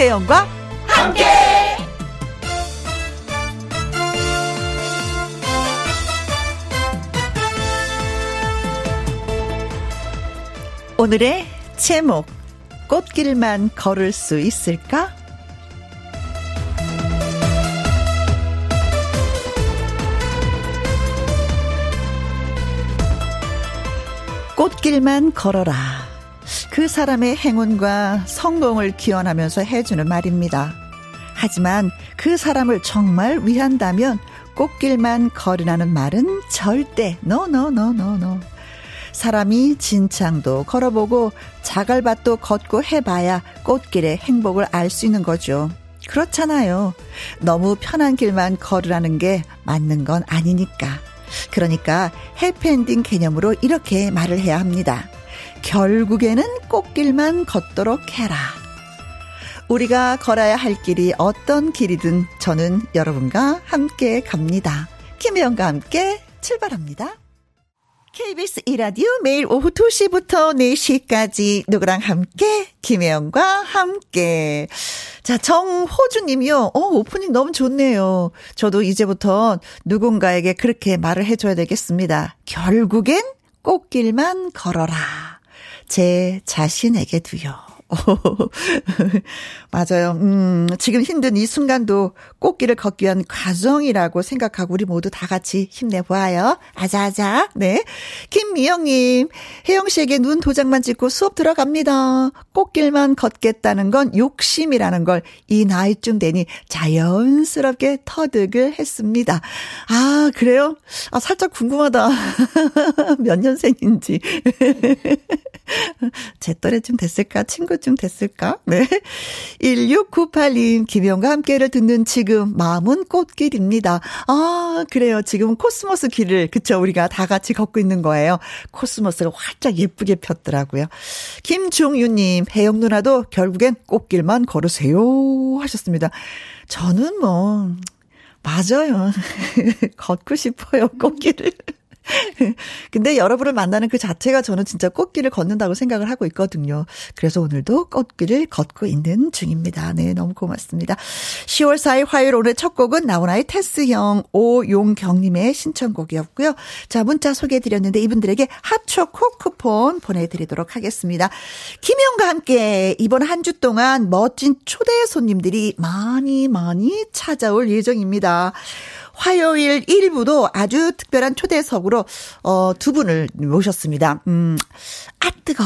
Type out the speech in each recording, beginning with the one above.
김혜영과 함께. 오늘의 제목 꽃길만 걸을 수 있을까? 꽃길만 걸어라. 그 사람의 행운과 성공을 기원하면서 해주는 말입니다. 하지만 그 사람을 정말 위한다면 꽃길만 걸으라는 말은 절대 노노노노노. 사람이 진창도 걸어보고 자갈밭도 걷고 해봐야 꽃길의 행복을 알 수 있는 거죠. 그렇잖아요. 너무 편한 길만 걸으라는 게 맞는 건 아니니까. 그러니까 해피엔딩 개념으로 이렇게 말을 해야 합니다. 결국에는 꽃길만 걷도록 해라. 우리가 걸어야 할 길이 어떤 길이든 저는 여러분과 함께 갑니다. 김혜영과 함께 출발합니다. KBS 이라디오 매일 오후 2시부터 4시까지 누구랑 함께 김혜영과 함께 자 정호주님이요 어 오프닝 너무 좋네요 저도 이제부터 누군가에게 그렇게 말을 해줘야 되겠습니다 결국엔 꽃길만 걸어라 제 자신에게도요 맞아요. 음, 지금 힘든 이 순간도 꽃길을 걷기 위한 과정이라고 생각하고 우리 모두 다 같이 힘내보아요. 아자아자. 네. 김미영님, 혜영 씨에게 눈 도장만 찍고 수업 들어갑니다. 꽃길만 걷겠다는 건 욕심이라는 걸 이 나이쯤 되니 자연스럽게 터득을 했습니다. 아, 그래요? 아, 살짝 궁금하다. 몇 년생인지. 제 또래쯤 됐을까? 친구 쯤 됐을까? 네. 1698님, 김혜영과 함께를 듣는 지금 마음은 꽃길입니다. 아, 그래요. 지금 코스모스 길을, 그쵸. 우리가 다 같이 걷고 있는 거예요. 코스모스가 활짝 예쁘게 폈더라고요. 김종유님, 혜영 누나도 결국엔 꽃길만 걸으세요. 하셨습니다. 저는 뭐, 맞아요. 걷고 싶어요, 꽃길을. 근데 여러분을 만나는 그 자체가 저는 진짜 꽃길을 걷는다고 생각을 하고 있거든요. 그래서 오늘도 꽃길을 걷고 있는 중입니다. 네, 너무 고맙습니다. 10월 4일 화요일 오늘 첫 곡은 나훈아의 테스형 오용경님의 신청곡이었고요. 자, 문자 소개해드렸는데 이분들에게 핫초코 쿠폰 보내드리도록 하겠습니다. 김영과 함께 이번 한 주 동안 멋진 초대 손님들이 많이 많이 찾아올 예정입니다. 화요일 1부도 아주 특별한 초대석으로 어, 두 분을 모셨습니다. 음, 아 뜨거.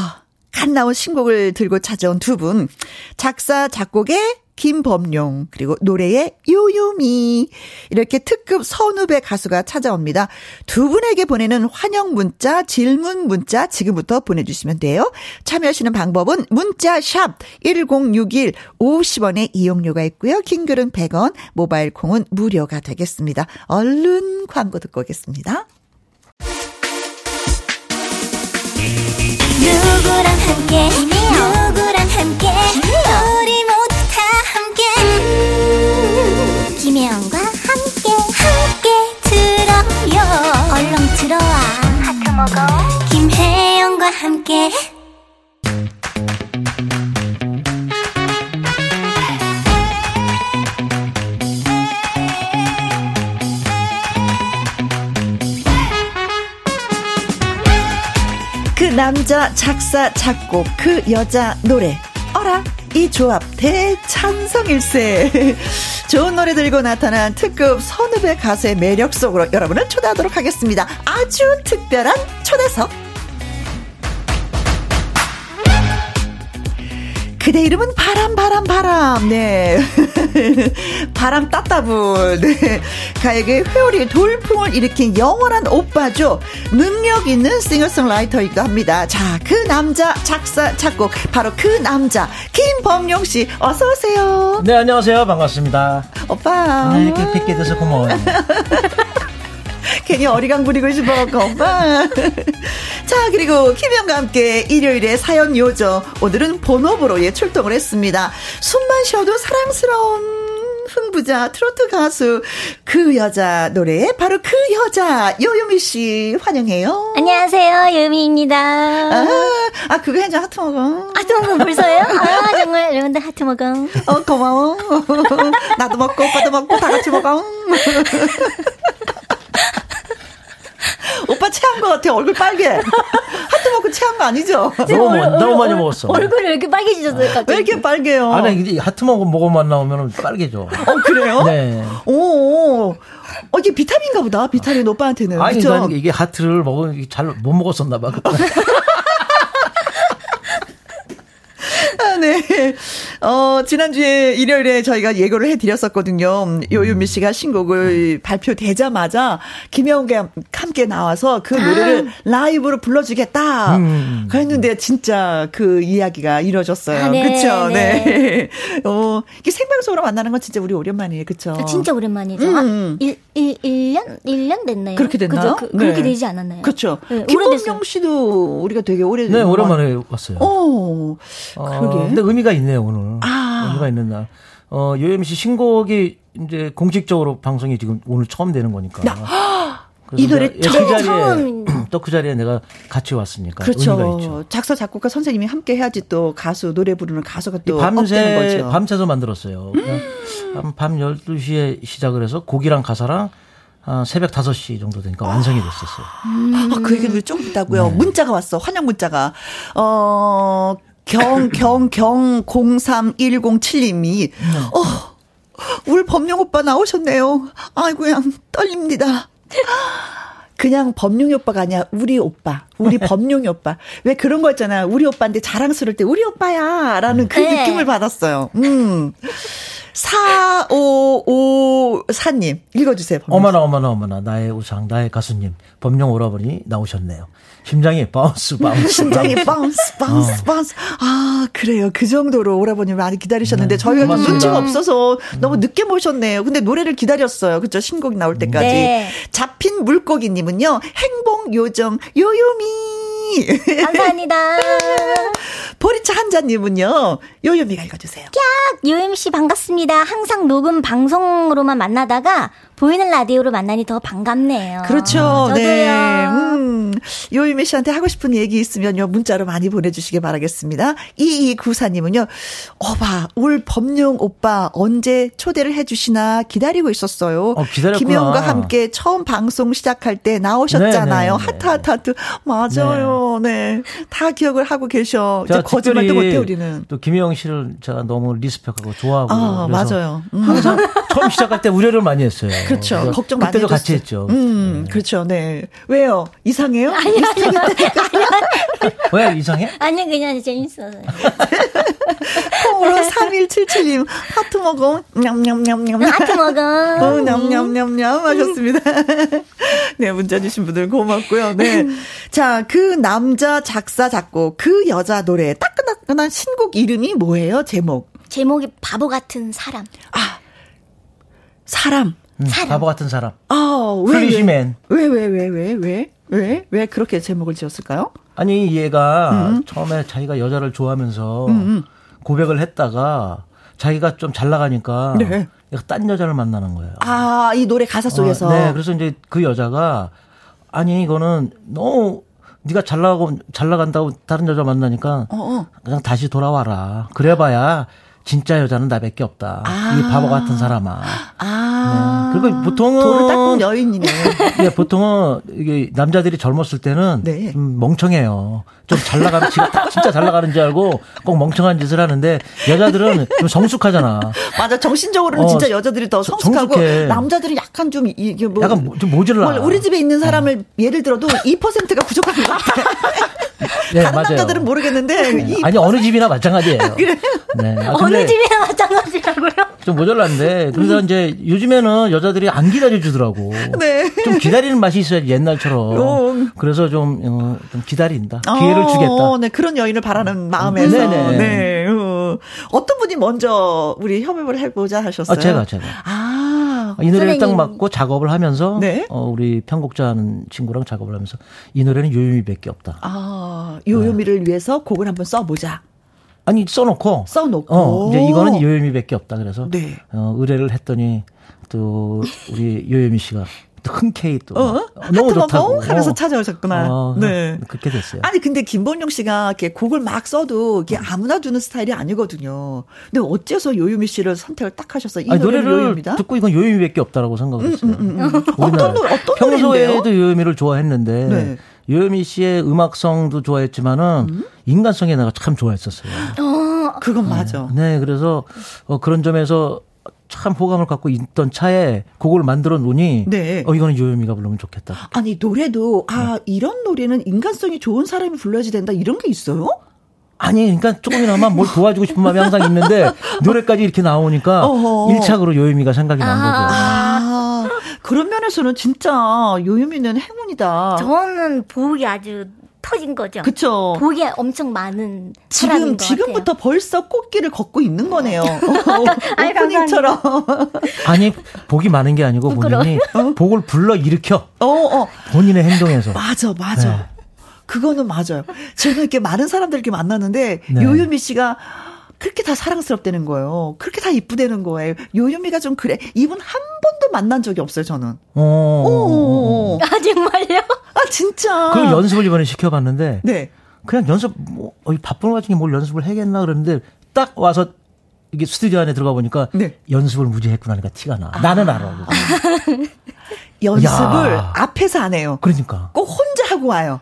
갓 나온 신곡을 들고 찾아온 두 분. 작사, 작곡의 김범용, 그리고 노래의 요요미. 이렇게 특급 선후배 가수가 찾아옵니다. 두 분에게 보내는 환영 문자, 질문 문자 지금부터 보내주시면 돼요. 참여하시는 방법은 문자 샵 1061, 50원의 이용료가 있고요. 킹글은 100원, 모바일 콩은 무료가 되겠습니다. 얼른 광고 듣고 오겠습니다. 누구랑 함께, 누구랑 함께, 우리 먹어. 김혜영과 함께. 그 남자 작사 작곡 그 여자 노래 어라 이 조합 대찬성일세. 좋은 노래 들고 나타난 특급 선후배 가수의 매력 속으로 여러분을 초대하도록 하겠습니다. 아주 특별한 초대석. 그대 이름은 바람 바람 바람. 네. 바람 따따분 네. 가에게 회오리 돌풍을 일으킨 영원한 오빠죠. 능력 있는 싱어송라이터이기도 합니다. 자 그 남자 작사 작곡. 바로 그 남자 김범용 씨. 어서 오세요. 네 안녕하세요. 반갑습니다. 오빠. 네, 이렇게 뵙게 돼서 고마워요 괜히 어리광 부리고 싶어갖고. 자, 그리고 김영과 함께 일요일에 사연 요정. 오늘은 본업으로 예, 출동을 했습니다. 숨만 쉬어도 사랑스러운 흥부자 트로트 가수 그 여자 노래 바로 그 여자 요요미 씨 환영해요. 안녕하세요 요요미입니다. 아, 아 그거 해줘 하트 먹어. 하트 먹어 벌써요? 아 정말 여러분들 하트 먹어. 어 고마워. 나도 먹고 오빠도 먹고 다 같이 먹어. 오빠 체한 것 같아. 얼굴 빨개. 하트 먹고 체한 거 아니죠? 너무, 얼, 너무 많이 먹었어. 얼굴이 왜 이렇게 빨개지셨어요, 갑자기? 왜 이렇게 빨개요? 아니, 하트 먹고 먹어만 나오면 빨개져. 어, 그래요? 네. 오, 어, 이게 비타민인가 보다. 비타민 오빠한테는. 아니, 그러니까 이게 하트를 먹으면 잘못 먹었었나 봐. 아, 네. 어, 지난주에 일요일에 저희가 예고를 해드렸었거든요. 요유미 씨가 신곡을 발표되자마자 김영과 함께 나와서 그 노래를 아. 라이브로 불러주겠다. 음. 그랬는데 진짜 그 이야기가 이루어졌어요. 아, 네, 그쵸? 네. 네. 어, 이게 생방송으로 만나는 건 진짜 우리 오랜만이에요. 그쵸? 아, 진짜 오랜만이죠. 음. 1, 1, 1년? 1년 됐나요? 그렇게 됐나요? 그, 렇게 네. 되지 않았나요? 그렇죠. 네, 김범용 씨도 우리가 되게 오래 네, 오랜만에 왔어요. 어, 어, 그러게. 근데 의미가 있네요, 오늘. 아. 의미가 있는 날. 어, 요엠 씨 신곡이 이제 공식적으로 방송이 지금 오늘 처음 되는 거니까. 이 노래 예, 그 자리에 또그 자리에 내가 같이 왔으니까 그렇죠. 작사 작곡가 선생님이 함께 해야지 또 가수 노래 부르는 가수가 또 밤새 거죠. 밤새서 만들었어요. 음. 밤 12시에 시작을 해서 곡이랑 가사랑 어, 새벽 5시 정도 되니까 완성이 됐었어요. 음. 아, 그 얘기를 좀 있다고요. 네. 문자가 왔어. 환영 문자가. 어, 경, 경, 경, 03107님이, 어, 울 범용 오빠 나오셨네요. 아이고야, 떨립니다. 그냥 범용이 오빠가 아니야. 우리 오빠. 우리 범용이 오빠. 왜 그런 거 있잖아. 우리 오빠인데 자랑스러울 때 우리 오빠야. 라는 그 네. 느낌을 받았어요. 음. 4554님, 읽어주세요. 어머나, 어머나, 어머나. 나의 우상, 나의 가수님. 범용 오라버니 나오셨네요. 심장이 bounce bounce 심장이 bounce 바운스 어. bounce 아 그래요 그 정도로 오라버니 많이 기다리셨는데 네, 저희가 좀 눈치가 없어서 음. 너무 늦게 모셨네요 근데 노래를 기다렸어요 그죠 신곡 나올 때까지 네. 잡힌 물고기님은요 행복 요정 요요미 감사합니다. 보리차 한자님은요 요요미가 읽어주세요. 깍 요요미 씨 반갑습니다. 항상 녹음 방송으로만 만나다가 보이는 라디오로 만나니 더 반갑네요. 그렇죠. 아, 네. 음, 요요미 씨한테 하고 싶은 얘기 있으면요, 문자로 많이 보내주시기 바라겠습니다. 2294님은요, 어봐, 올 범용 오빠 언제 초대를 해주시나 기다리고 있었어요. 어, 기다렸구나. 김영과 함께 처음 방송 시작할 때 나오셨잖아요. 네네. 네, 하트, 하트, 하트. 맞아요. 네. 네. 다 기억을 하고 계셔. 자, 거짓말도 못해, 우리는. 또 김영 씨를 제가 너무 respect하고 좋아하고. 아, 맞아요. 음. 항상 처음 시작할 때 우려를 많이 했어요. 그렇죠. 걱정 많이 그때도 같이 했죠. 음, 네. 그렇죠. 네. 왜요? 이상해요? 아니, 아니, 왜 이상해? 아니, 그냥 재밌어서. 콩으로 3177님, 하트 먹어. 냠냠냠냠. 하트 먹어. 어, 냠냠냠냠 하셨습니다. 네, 문자 주신 분들 고맙고요. 네. 자, 그 남자 작사, 작곡, 그 여자 노래, 따끈따끈한 신곡 이름이 뭐예요? 제목. 제목이 바보 같은 사람. 아, 사람. 음, 사람. 바보 같은 사람. 아, 왜? 플리시맨. 왜, 왜, 왜, 왜, 왜? 왜? 왜 그렇게 제목을 지었을까요? 아니, 얘가 음. 처음에 자기가 여자를 좋아하면서 음. 고백을 했다가 자기가 좀 잘 나가니까 네. 딴 여자를 만나는 거예요. 아, 이 노래 가사 속에서. 어, 네, 그래서 이제 그 여자가 아니 이거는 너무 네가 잘 나가고 잘 나간다고 다른 여자 만나니까 어, 어. 그냥 다시 돌아와라. 그래봐야 진짜 여자는 나밖에 없다. 아. 이 바보 같은 사람아. 아. 네. 그리고 보통은 돌을 닦은 여인이네. 네, 보통은 이게 남자들이 젊었을 때는 네. 좀 멍청해요. 좀 잘 나가는 지가 진짜 잘 나가는 줄 알고 꼭 멍청한 짓을 하는데 여자들은 좀 성숙하잖아. 맞아. 정신적으로는 어, 진짜 여자들이 더 성숙하고 성숙해. 남자들은 약간 좀 이게 뭐 약간 좀 모질라. 뭐 우리 집에 있는 사람을 어. 예를 들어도 2%가 부족한 것 같아. 네, 다른 맞아요. 남자들은 모르겠는데 네. 아니 어느 집이나 마찬가지예요. 그래. 네. 아, 어느 집이나 마찬가지라고요? 좀 모자란데 그래서 음. 이제 요즘에는 여자들이 안 기다려 주더라고. 네. 좀 기다리는 맛이 있어야지 옛날처럼. 어. 그래서 좀, 어, 좀 기다린다. 기회를 어, 주겠다. 네, 그런 여인을 바라는 마음에서. 네네. 네. 어. 어떤 분이 먼저 우리 협업을 해보자 하셨어요? 아, 제가 제가. 아. 이 노래를 딱 맞고 작업을 하면서 네? 어, 우리 편곡자 하는 친구랑 작업을 하면서 이 노래는 요요미밖에 없다. 아, 요요미를 네. 위해서 곡을 한번 써보자. 아니 써놓고 써놓고 어, 이제 이거는 요요미밖에 없다 그래서 네. 어, 의뢰를 했더니 또 우리 요요미 씨가 흔쾌히 또 어? 너무 좋다고 하면서 찾아오셨구나. 어, 네. 그렇게 됐어요. 아니 근데 김범용 씨가 이렇게 곡을 막 써도 이게 아무나 주는 스타일이 아니거든요. 근데 어째서 요요미 씨를 선택을 딱 하셨어요? 이 아니, 노래를 요요미다? 듣고 이건 요요미밖에 없다라고 생각을 했어요. 음, 음, 음. 어떤 노래 어떤 평소에도 노래인데요? 요요미를 좋아했는데 네. 요요미 씨의 음악성도 좋아했지만은 음? 인간성에 내가 참 좋아했었어요. 그건 맞아. 네, 그래서 어, 그런 점에서 참 호감을 갖고 있던 차에 곡을 만들어 놓으니 네. 어 이거는 요요미가 부르면 좋겠다. 아니 노래도 네. 아 이런 노래는 인간성이 좋은 사람이 불러야지 된다 이런 게 있어요? 아니, 그러니까 조금이나마 뭘 도와주고 싶은 마음이 항상 있는데 노래까지 이렇게 나오니까 어허. 일차적으로 요요미가 생각이 난 거죠. 아 그런 면에서는 진짜 요요미는 행운이다. 저는 복이 아주 터진 거죠. 그쵸. 복이 엄청 많은 사람인 지금 것 지금부터 같아요. 벌써 꽃길을 걷고 있는 거네요. 아이, 오프닝처럼. 아니, 복이 많은 게 아니고 본인이 복을 불러 일으켜 어, 어. 본인의 행동에서. 맞아, 맞아. 네. 그거는 맞아요. 저는 이렇게 많은 사람들 이렇게 만나는데 네. 요요미 씨가 그렇게 다 사랑스럽다는 거예요. 그렇게 다 이쁘다는 거예요. 요요미가 좀 그래. 이분 한 번도 만난 적이 없어요, 저는. 어, 어, 어, 어. 오, 아 정말요? 아, 진짜. 그 연습을 이번에 시켜봤는데 네. 그냥 연습 뭐 어, 이 바쁜 와중에 뭘 연습을 해야겠나 그러는데 딱 와서 이게 스튜디오 안에 들어가 보니까 네. 연습을 무지 했구나니까 티가 나. 나는 알아. 연습을 야. 앞에서 안 해요. 그러니까. 꼭 혼자 하고 와요.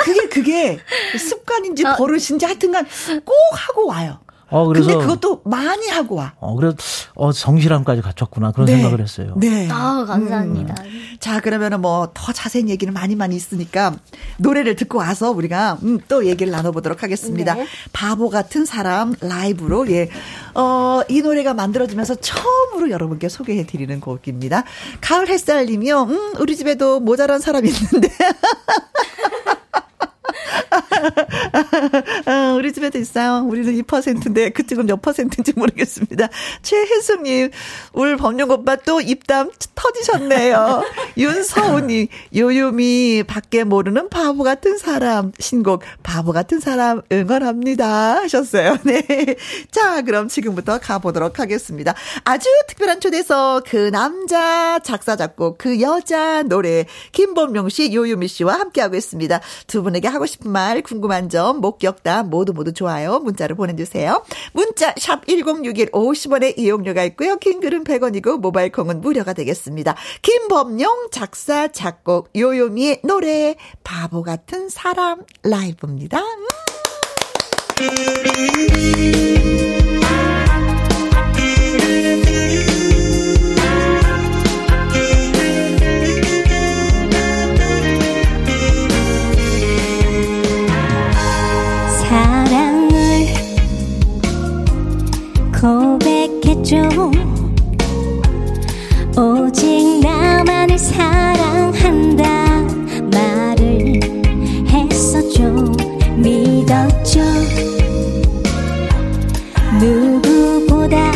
그게 그게 습관인지 버릇인지 하여튼간 꼭 하고 와요. 어 그래서 근데 그것도 많이 하고 와. 어 그래서 어 성실함까지 갖췄구나 그런 생각을 했어요. 네. 아 감사합니다. 자, 그러면은 뭐 더 자세한 얘기는 많이 많이 있으니까 노래를 듣고 와서 우리가 음, 또 얘기를 나눠보도록 하겠습니다. 네. 바보 같은 사람 라이브로 예, 어, 이 노래가 만들어지면서 처음으로 여러분께 소개해드리는 곡입니다. 가을 햇살님이요. 음, 우리 집에도 모자란 사람이 있는데. 아, 우리 집에도 있어요. 우리는 2%인데 그쪽은 몇 퍼센트인지 모르겠습니다. 최혜숙님, 울 범용 오빠 또 입담 터지셨네요. 윤서우님, 요요미 밖에 모르는 바보 같은 사람 신곡 바보 같은 사람 응원합니다 하셨어요. 네. 자, 그럼 지금부터 가보도록 하겠습니다. 아주 특별한 초대석 그 남자 작사 작곡 그 여자 노래 김범용 씨, 요요미 씨와 함께하고 있습니다. 두 분에게 하고 싶은 말, 궁금한 점, 목격담 모두 모두 좋아요. 문자를 보내주세요. 문자 샵 #1061 50원의 이용료가 있고요. 긴 글은 100원이고 모바일 콩은 무료가 되겠습니다. 김범용 작사 작곡 요요미의 노래 바보 같은 사람 라이브입니다. 고백했죠 오직 나만을 사랑한다. 말을 했었죠. 믿었죠. 누구보다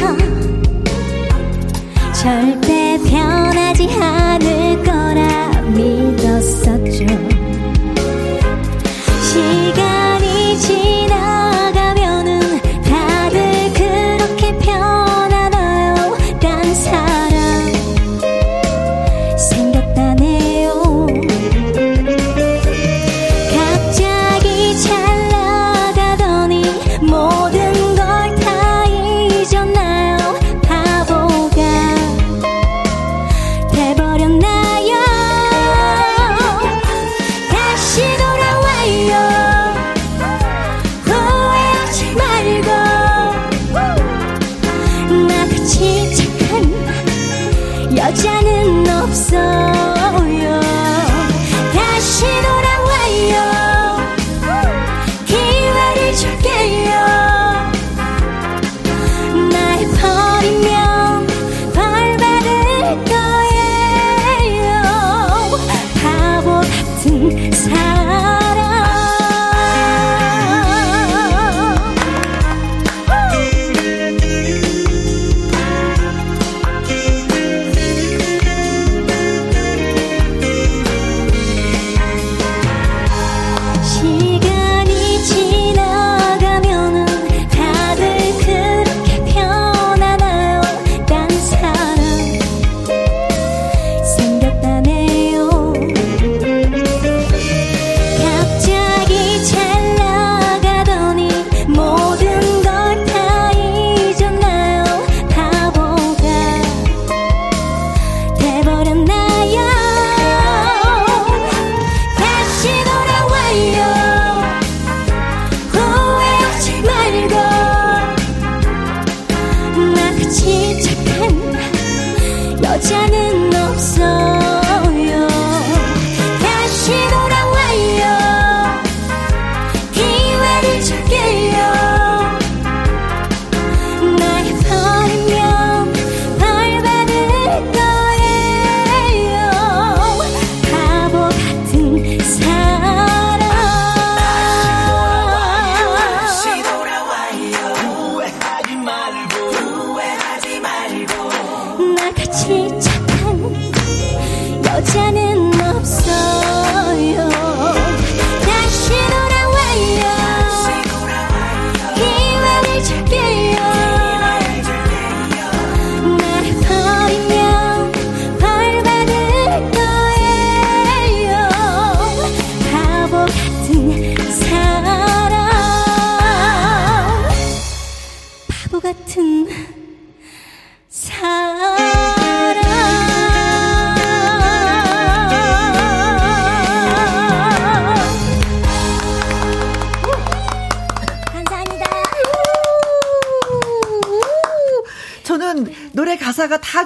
절대 변하지 않을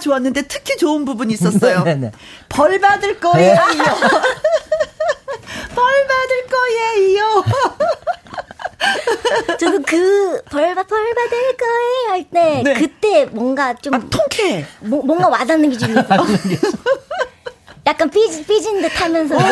좋았는데 특히 좋은 부분이 있었어요. 네네. 벌 받을 거예요. 벌 받을 거예요. 저도 그 벌, 벌 받을 거예요 할 때 네. 그때 뭔가 좀 아, 통쾌해. 뭐, 뭔가 와닿는 게 좀 있어요. 약간 삐진, 삐진 듯 하면서도.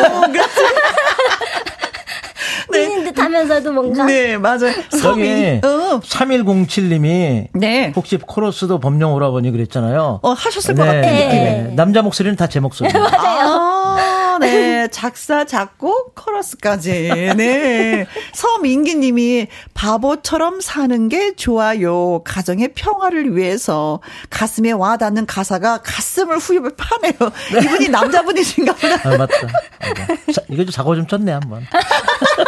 삐진 듯 하면서도 뭔가. 네, 맞아요. 섬이. 어. 3107님이 네. 혹시 코러스도 범용 오라버니 그랬잖아요. 어, 하셨을 것 같아, 네, 느낌에. 네. 남자 목소리는 다 제 목소리. 아, 네. 작사, 작곡, 코러스까지. 네. 서민기 님이 바보처럼 사는 게 좋아요. 가정의 평화를 위해서 가슴에 와닿는 가사가 가슴을 후벼 파네요. 이분이 남자분이신가 보다. 아, 맞다. 자, 이거 좀 사고 좀 쳤네, 한번.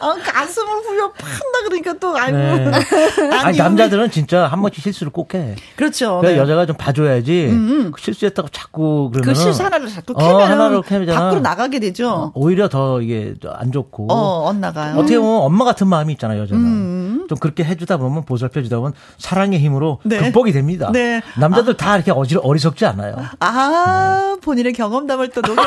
아, 가슴을 후벼 판다 그러니까 또, 아이고. 네. 아니, 남자들은 진짜 한 번씩 실수를 꼭 해. 그렇죠. 네. 여자가 좀 봐줘야지. 그 실수했다고 자꾸 그러면 그 실수 하나를 자꾸 어, 캐면 캐면잖아. 밖으로 나가게 되죠. 오히려 더 이게 안 좋고. 어, 엇나가요. 어떻게 보면 엄마 같은 마음이 있잖아요, 여자는. 좀 그렇게 해주다 보면 보살펴주다 보면 사랑의 힘으로 네. 극복이 됩니다. 네. 남자들 다 이렇게 어지, 어리석지 않아요. 아, 본인의 경험담을 또 녹여.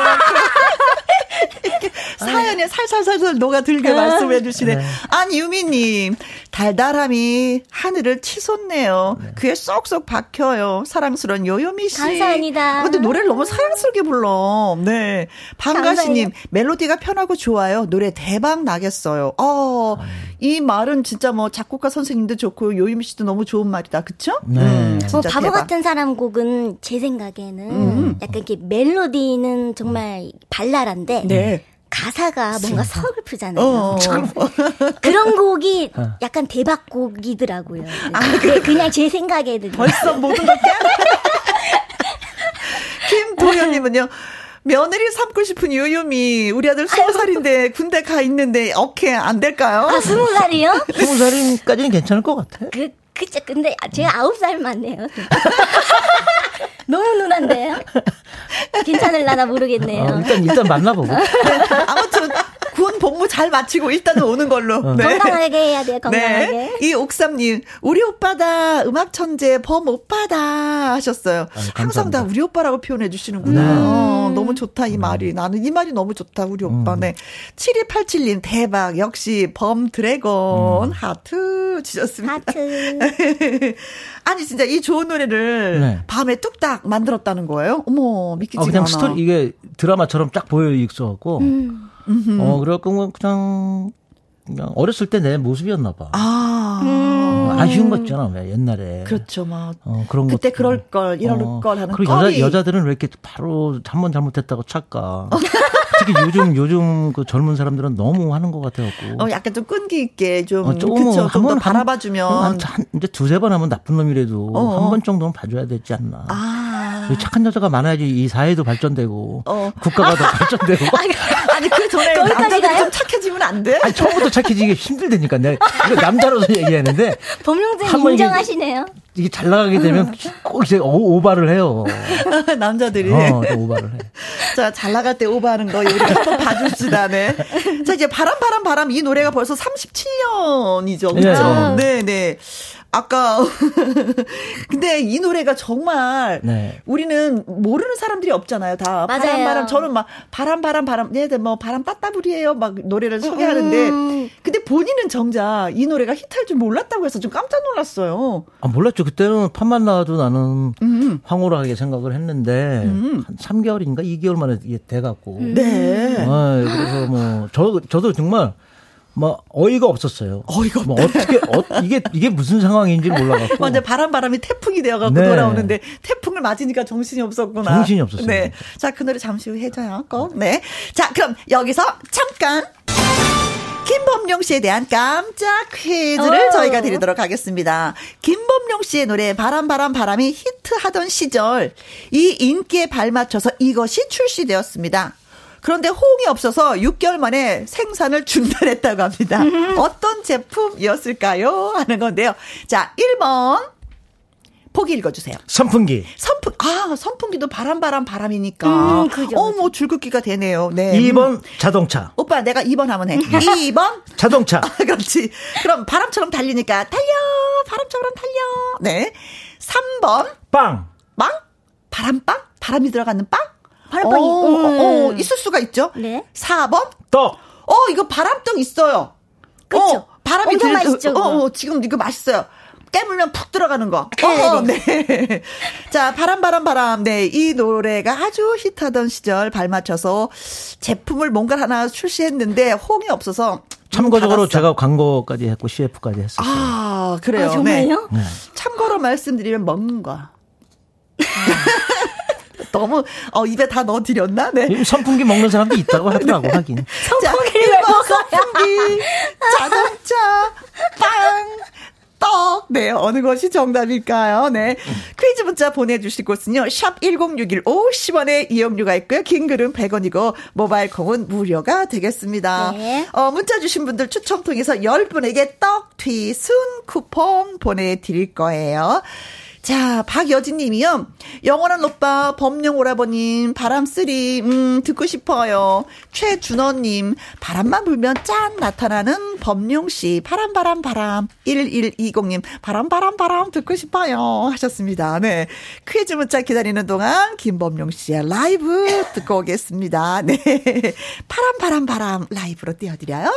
이렇게 사연에 살살살살 녹아들게 말씀해 주시네. 네. 안유미님, 달달함이 하늘을 치솟네요. 귀에 쏙쏙 박혀요. 사랑스러운 요요미 씨. 감사합니다. 근데 노래를 너무 사랑스럽게 불러. 네. 방가시님. 멜로디가 편하고 좋아요. 노래 대박 나겠어요. 어, 이 말은 진짜 뭐 작곡가 선생님도 좋고 요요미 씨도 너무 좋은 말이다. 그쵸? 네. 음, 뭐 진짜 바보 대박. 같은 사람 곡은 제 생각에는 음. 약간 이렇게 멜로디는 정말 발랄한데 네. 가사가 뭔가 서글프잖아요. 어. 그런 곡이 약간 대박곡이더라고요. 네, 그냥 제 생각에는 벌써 모든 걸 깨. 김도현님은요. 며느리 삼고 싶은 요요미 우리 아들 스무 살인데 군대 가 있는데 어케 안 될까요? 아 스무 살이요? 스무 살까지는 괜찮을 것 같아. 그 그쵸 근데 제가 아홉 살 맞네요. 너무 누난데요? 괜찮을라나 모르겠네요. 어, 일단 일단 만나보고. 네, 아무튼 군 복무 잘 마치고 일단은 오는 걸로. 네. 건강하게 해야 돼요. 건강하게. 네. 이 옥삼님, 우리 오빠다, 음악 천재, 범 오빠다 하셨어요. 항상 다 우리 오빠라고 표현해 주시는구나. 어, 너무 좋다, 이 말이. 나는 이 말이 너무 좋다, 우리 오빠. 네. 7287님, 대박. 역시 범 dragon, 하트 주셨습니다. 하트. 아니, 진짜 이 좋은 노래를 네. 밤에 뚝딱 만들었다는 거예요? 어머, 믿기지가 어, 그냥 않아. 스토리 이게 드라마처럼 쫙 보여 있어갖고. 어 그래갖고 그냥 그냥 어렸을 때 내 모습이었나 봐. 아. 어, 아쉬운 거 있잖아 왜 옛날에. 그렇죠, 막. 어, 그런 것. 그때 그럴 걸, 이럴 걸 하는 그리고. 여자, 여자들은 왜 이렇게 바로 한 번 잘못했다고 착까. 특히 요즘, 요즘 그 젊은 사람들은 너무 하는 것 같아갖고. 어, 약간 좀 끈기 있게 좀, 어, 조금 그쵸, 한 좀더 번, 바라봐주면. 한, 한, 이제 두세 번 하면 나쁜 놈이라도 어, 한번 정도는 봐줘야 되지 않나. 아. 이 착한 여자가 많아야지 이 사회도 발전되고 어. 국가가 더 발전되고. 아니, 그 전에 남자들이? 좀 착해지면 안 돼? 아니 처음부터 착해지기 힘들다니까 내가 이거 남자로서 얘기하는데 범용진 인정하시네요. 이게 잘 나가게 되면 꼭 이제 오, 오바를 해요. 남자들이. 어, 오바를 해. 자, 잘 나갈 때 오바하는 거 우리 한번 봐줍시다. 네. 자, 이제 바람 바람 바람 이 노래가 벌써 37년이죠. 그렇죠? 네, 네. 아까 근데 이 노래가 정말 네. 우리는 모르는 사람들이 없잖아요. 다 맞아요. 바람 바람 저는 막 바람 바람 바람 얘들 뭐 바람 빠따불이에요. 막 노래를 소개하는데 음. 근데 본인은 정작 이 노래가 히트할 줄 몰랐다고 해서 좀 깜짝 놀랐어요. 아 몰랐죠. 그때는 판만 나와도 나는 음. 황홀하게 생각을 했는데 음. 한 3개월인가 2개월 만에 이게 돼 갖고. 네. 아, 그래서 뭐 저 저도 정말 뭐 어이가 없었어요. 어이가 뭐 어떻게 어, 이게 이게 무슨 상황인지 몰라갖고 완전 바람 바람이 태풍이 되어갖고 네. 돌아오는데 태풍을 맞으니까 정신이 없었구나. 정신이 없었어요. 네, 자 그 노래 잠시 후 해줘요. 꼭. 네, 자 그럼 여기서 잠깐. 김범용 씨에 대한 깜짝 퀴즈를 오. 저희가 드리도록 하겠습니다. 김범용 씨의 노래 바람 바람 바람이 히트하던 시절 이 인기에 발맞춰서 이것이 출시되었습니다. 그런데 호응이 없어서 6개월 만에 생산을 중단했다고 합니다. 어떤 제품이었을까요? 하는 건데요. 자, 1번. 보기 읽어주세요. 선풍기. 선풍, 아, 선풍기도 바람, 바람, 바람이니까. 음, 그죠, 어, 뭐, 줄긋기가 되네요. 네. 2번 자동차. 오빠, 내가 2번 하면 해. 2번 자동차. 아, 그렇지. 그럼 바람처럼 달리니까, 달려! 바람처럼 달려! 네. 3번. 빵. 빵? 바람빵? 바람이 들어가는 빵? 바람빵이 어, 음. 어, 있을 수가 있죠. 네. 4번 떡. 어 이거 바람떡 있어요. 그렇 어, 바람이 들, 맛있죠. 어, 어, 지금 이거 맛있어요. 깨물면 푹 들어가는 거. 네, 어, 네. 네. 자, 바람, 바람, 바람. 네. 이 노래가 아주 히트하던 시절 발맞춰서 제품을 뭔가 하나 출시했는데 호응이 없어서. 참고적으로 제가 광고까지 했고 CF까지 했었어요. 아, 그래요. 아, 정말요? 네. 참고로 말씀드리면 먹는 거. 너무 어 입에 다 넣어 드렸나? 네. 선풍기 먹는 사람도 있다고 하더라고 네. 하긴. 선풍기를 먹어요. 선풍기, 자동차, 빵. 떡. 네, 어느 것이 정답일까요? 네. 퀴즈 문자 보내주실 곳은요. 샵 1061 50원의 이용료가 있고요. 긴 글은 100원이고 모바일 콩은 무료가 되겠습니다. 네. 어, 문자 주신 분들 추첨 통해서 10분에게 떡, 튀, 순 쿠폰 보내드릴 거예요. 자, 박여진 님이요. 영원한 오빠, 범용 오라버님, 바람 three, 음, 듣고 싶어요. 최준원 님, 바람만 불면 짠 나타나는 범용 씨, 바람, 바람, 바람. 1120님, 바람, 바람, 바람 듣고 싶어요. 하셨습니다. 네. 퀴즈 문자 기다리는 동안 김범용 씨의 라이브 듣고 오겠습니다. 네. 바람, 바람, 바람 라이브로 띄워드려요.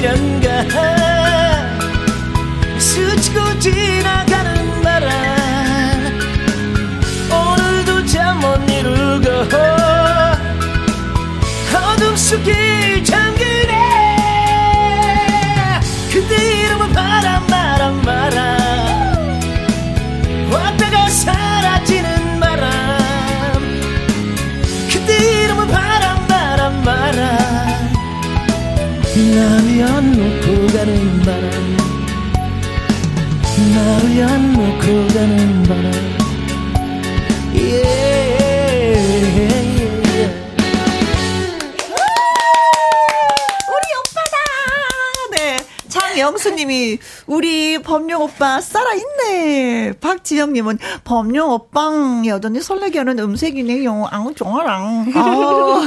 바 나를 안놓고 가는 바람. 나를 안놓고 가는 바람 장영수님이 우리 범용 오빠 살아있네. 박지영님은 범용 오빵 여전히 설레게 하는 음색이네요. 아우 좋아랑. 아우,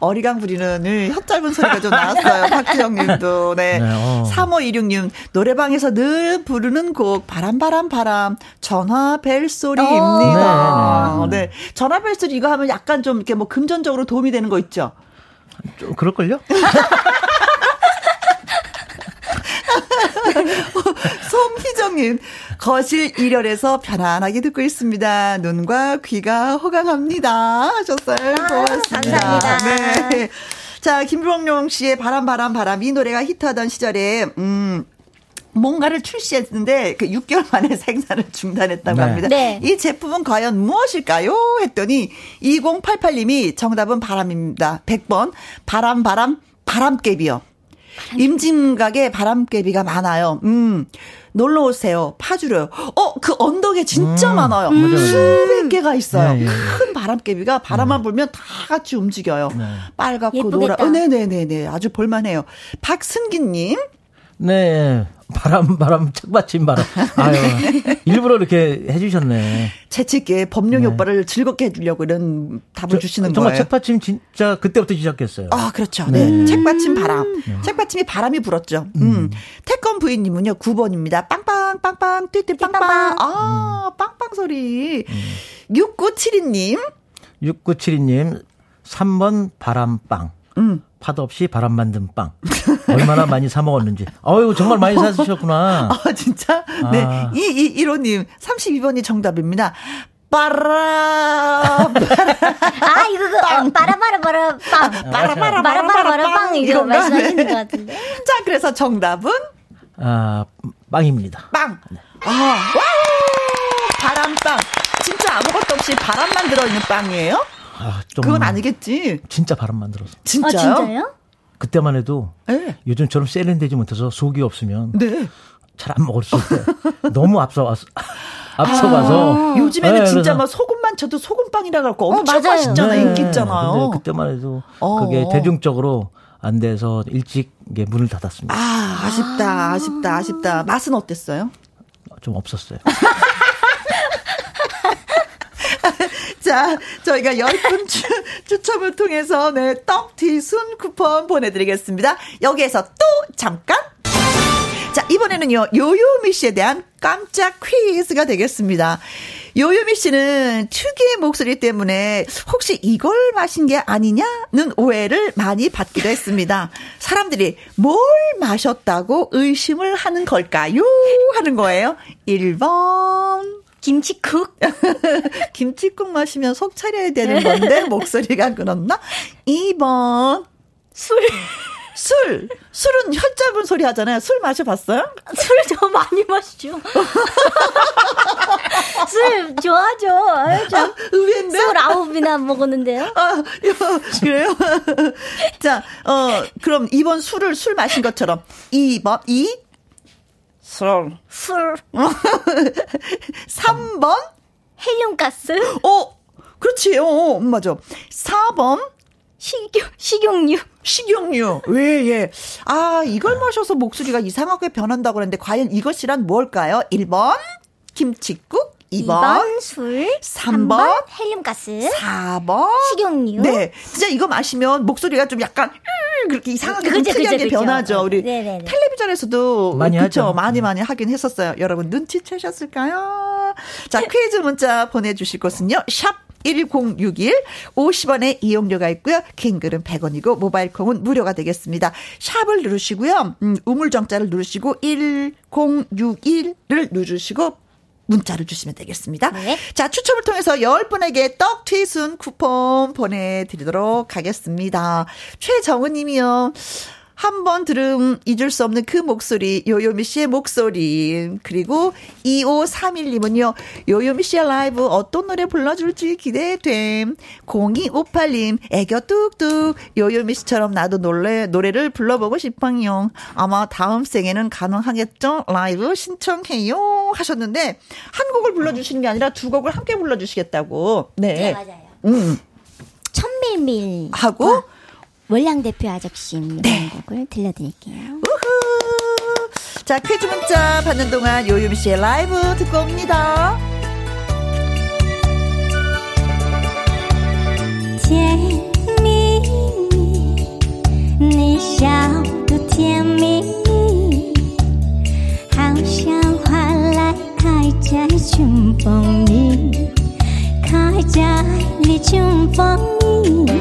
어리광 부리는 네, 혀 짧은 소리가 좀 나왔어요. 박지영님도. 네. 네, 어. 3516님 노래방에서 늘 부르는 곡 바람 바람 바람 전화 벨 소리입니다. 네, 네. 전화 벨 소리 이거 하면 약간 좀 이렇게 뭐 금전적으로 도움이 되는 거 있죠. 좀 그럴걸요? 송희정님, 거실 1열에서 편안하게 듣고 있습니다. 눈과 귀가 호강합니다. 하셨어요. 고맙습니다. 감사합니다. 네. 자, 김병용 씨의 바람, 바람, 바람. 이 노래가 히트하던 시절에, 음, 뭔가를 출시했는데 그 6개월 만에 생산을 중단했다고 네. 합니다. 네. 이 제품은 과연 무엇일까요? 했더니 2088님이 정답은 바람입니다. 100번 바람 바람 바람개비요. 임진각에 바람개비가 많아요. 음. 놀러 오세요. 파주로요. 어, 그 언덕에 진짜 많아요. 맞아요, 맞아요. 수백 개가 있어요. 네, 네. 큰 바람개비가 바람만 불면 다 같이 움직여요. 빨갛고 예쁘겠다. 노라. 어, 네네네네. 아주 볼만해요. 박승기님. 네. 바람, 바람, 책받침 바람. 아유. 일부러 이렇게 해주셨네. 재치있게 법룡이 네. 오빠를 즐겁게 해주려고 이런 답을 주시는 정말 거예요. 책받침 진짜 그때부터 시작했어요. 아, 그렇죠. 네. 책받침 바람. 책받침이 바람이 불었죠. 음. 태권 부인님은요, 9번입니다. 빵빵, 빵빵, 띠띠, 빵빵. 아, 빵빵 소리. 6972님. 6972님, 3번 바람빵. 음. 파도 없이 바람 만든 빵. 얼마나 많이 사 먹었는지. 어유 정말 많이 사주셨구나. 아, 진짜? 네. 아. 이, 이, 1호님, 32번이 정답입니다. 빠라, 아, 이거 그, 어, 빠라바라바라 빵. 빠라바라, 빠라바라바라 빵. 이거 이건가? 말씀하시는 네. 것 같은데. 자, 그래서 정답은 아, 빵입니다. 빵. 아, wow! 바람빵. 진짜 아무것도 없이 바람만 들어있는 빵이에요? 아, 좀 그건 아니겠지. 진짜 바람 만들어서. 진짜요? 아, 진짜요? 그때만 해도 네. 요즘처럼 세련되지 못해서 속이 없으면 네. 잘안 먹었을 때 너무 앞서가서 앞서 가서 요즘에는 네, 진짜 막 소금만 쳐도 소금빵이라 그러고 엄청 맞아요. 맛있잖아요. 네, 인기 있잖아요. 근데 그때만 해도 어. 그게 대중적으로 안 돼서 일찍 이게 문을 닫았습니다. 아, 아쉽다, 아쉽다, 아쉽다. 맛은 어땠어요? 좀 없었어요. 자, 저희가 10분 추, 추첨을 통해서 네, 떡티순 쿠폰 보내드리겠습니다. 여기에서 또 잠깐. 자, 이번에는요, 요요미 씨에 대한 깜짝 퀴즈가 되겠습니다. 요요미 씨는 특유의 목소리 때문에 혹시 이걸 마신 게 아니냐는 오해를 많이 받기도 했습니다. 사람들이 뭘 마셨다고 의심을 하는 걸까요? 하는 거예요. 1번. 김치국? 김치국 마시면 속 차려야 되는 건데 목소리가 그렇나? 2번 술. 술 술은 혀 짧은 소리 하잖아요. 술 마셔봤어요? 술 저 많이 마시죠. 술 좋아하죠. 저 의외인데. 스물아홉이나 먹었는데요. 아, 요, 그래요? 자, 어, 그럼 2번 술을 술 마신 것처럼 2번 2 술. 술. 3번 헬륨가스. 어, 그렇지. 어, 맞아. 4번 식용, 식용유. 식용유. 왜, 예. 아, 이걸 마셔서 목소리가 이상하게 변한다고 그랬는데, 과연 이것이란 뭘까요? 1번, 김치국. 2번, 2번 술. 3번, 3번 헬륨가스. 4번. 식용유. 네. 진짜 이거 마시면 목소리가 좀 약간, 음, 그렇게 이상하게 좀 그죠, 특이하게 그죠. 변하죠. 우리 네네네. 텔레비전에서도 많이 그쵸? 하죠. 많이 많이 하긴 했었어요. 여러분 눈치채셨을까요? 자, 퀴즈 문자 보내주실 곳은요. 샵 1061 50원의 이용료가 있고요. 킹글은 100원이고 모바일 콩은 무료가 되겠습니다. 샵을 누르시고요. 음, 우물정자를 누르시고 1061을 누르시고 문자를 주시면 되겠습니다. 네. 자, 추첨을 통해서 10분에게 떡 튀순 쿠폰 보내드리도록 하겠습니다. 최정은 님이요. 한 번 들음 잊을 수 없는 그 목소리, 요요미 씨의 목소리. 그리고 2531님은요, 요요미 씨의 라이브 어떤 노래 불러줄지 기대됨. 0258님, 애교 뚝뚝. 요요미 씨처럼 나도 노래, 노래를 불러보고 싶어요. 아마 다음 생에는 가능하겠죠? 라이브 신청해요. 하셨는데, 한 곡을 불러주시는 게 아니라 두 곡을 함께 불러주시겠다고. 네. 네, 맞아요. 음. 천밀밀 하고, 월량 대표 아적심 네. 이런 곡을 들려드릴게요. 우후. 자, 퀴즈 문자 받는 동안 요요미 씨의 라이브 듣고 옵니다. 甜蜜蜜，你笑得甜蜜蜜，好像花来开在春风里，开在你春风里，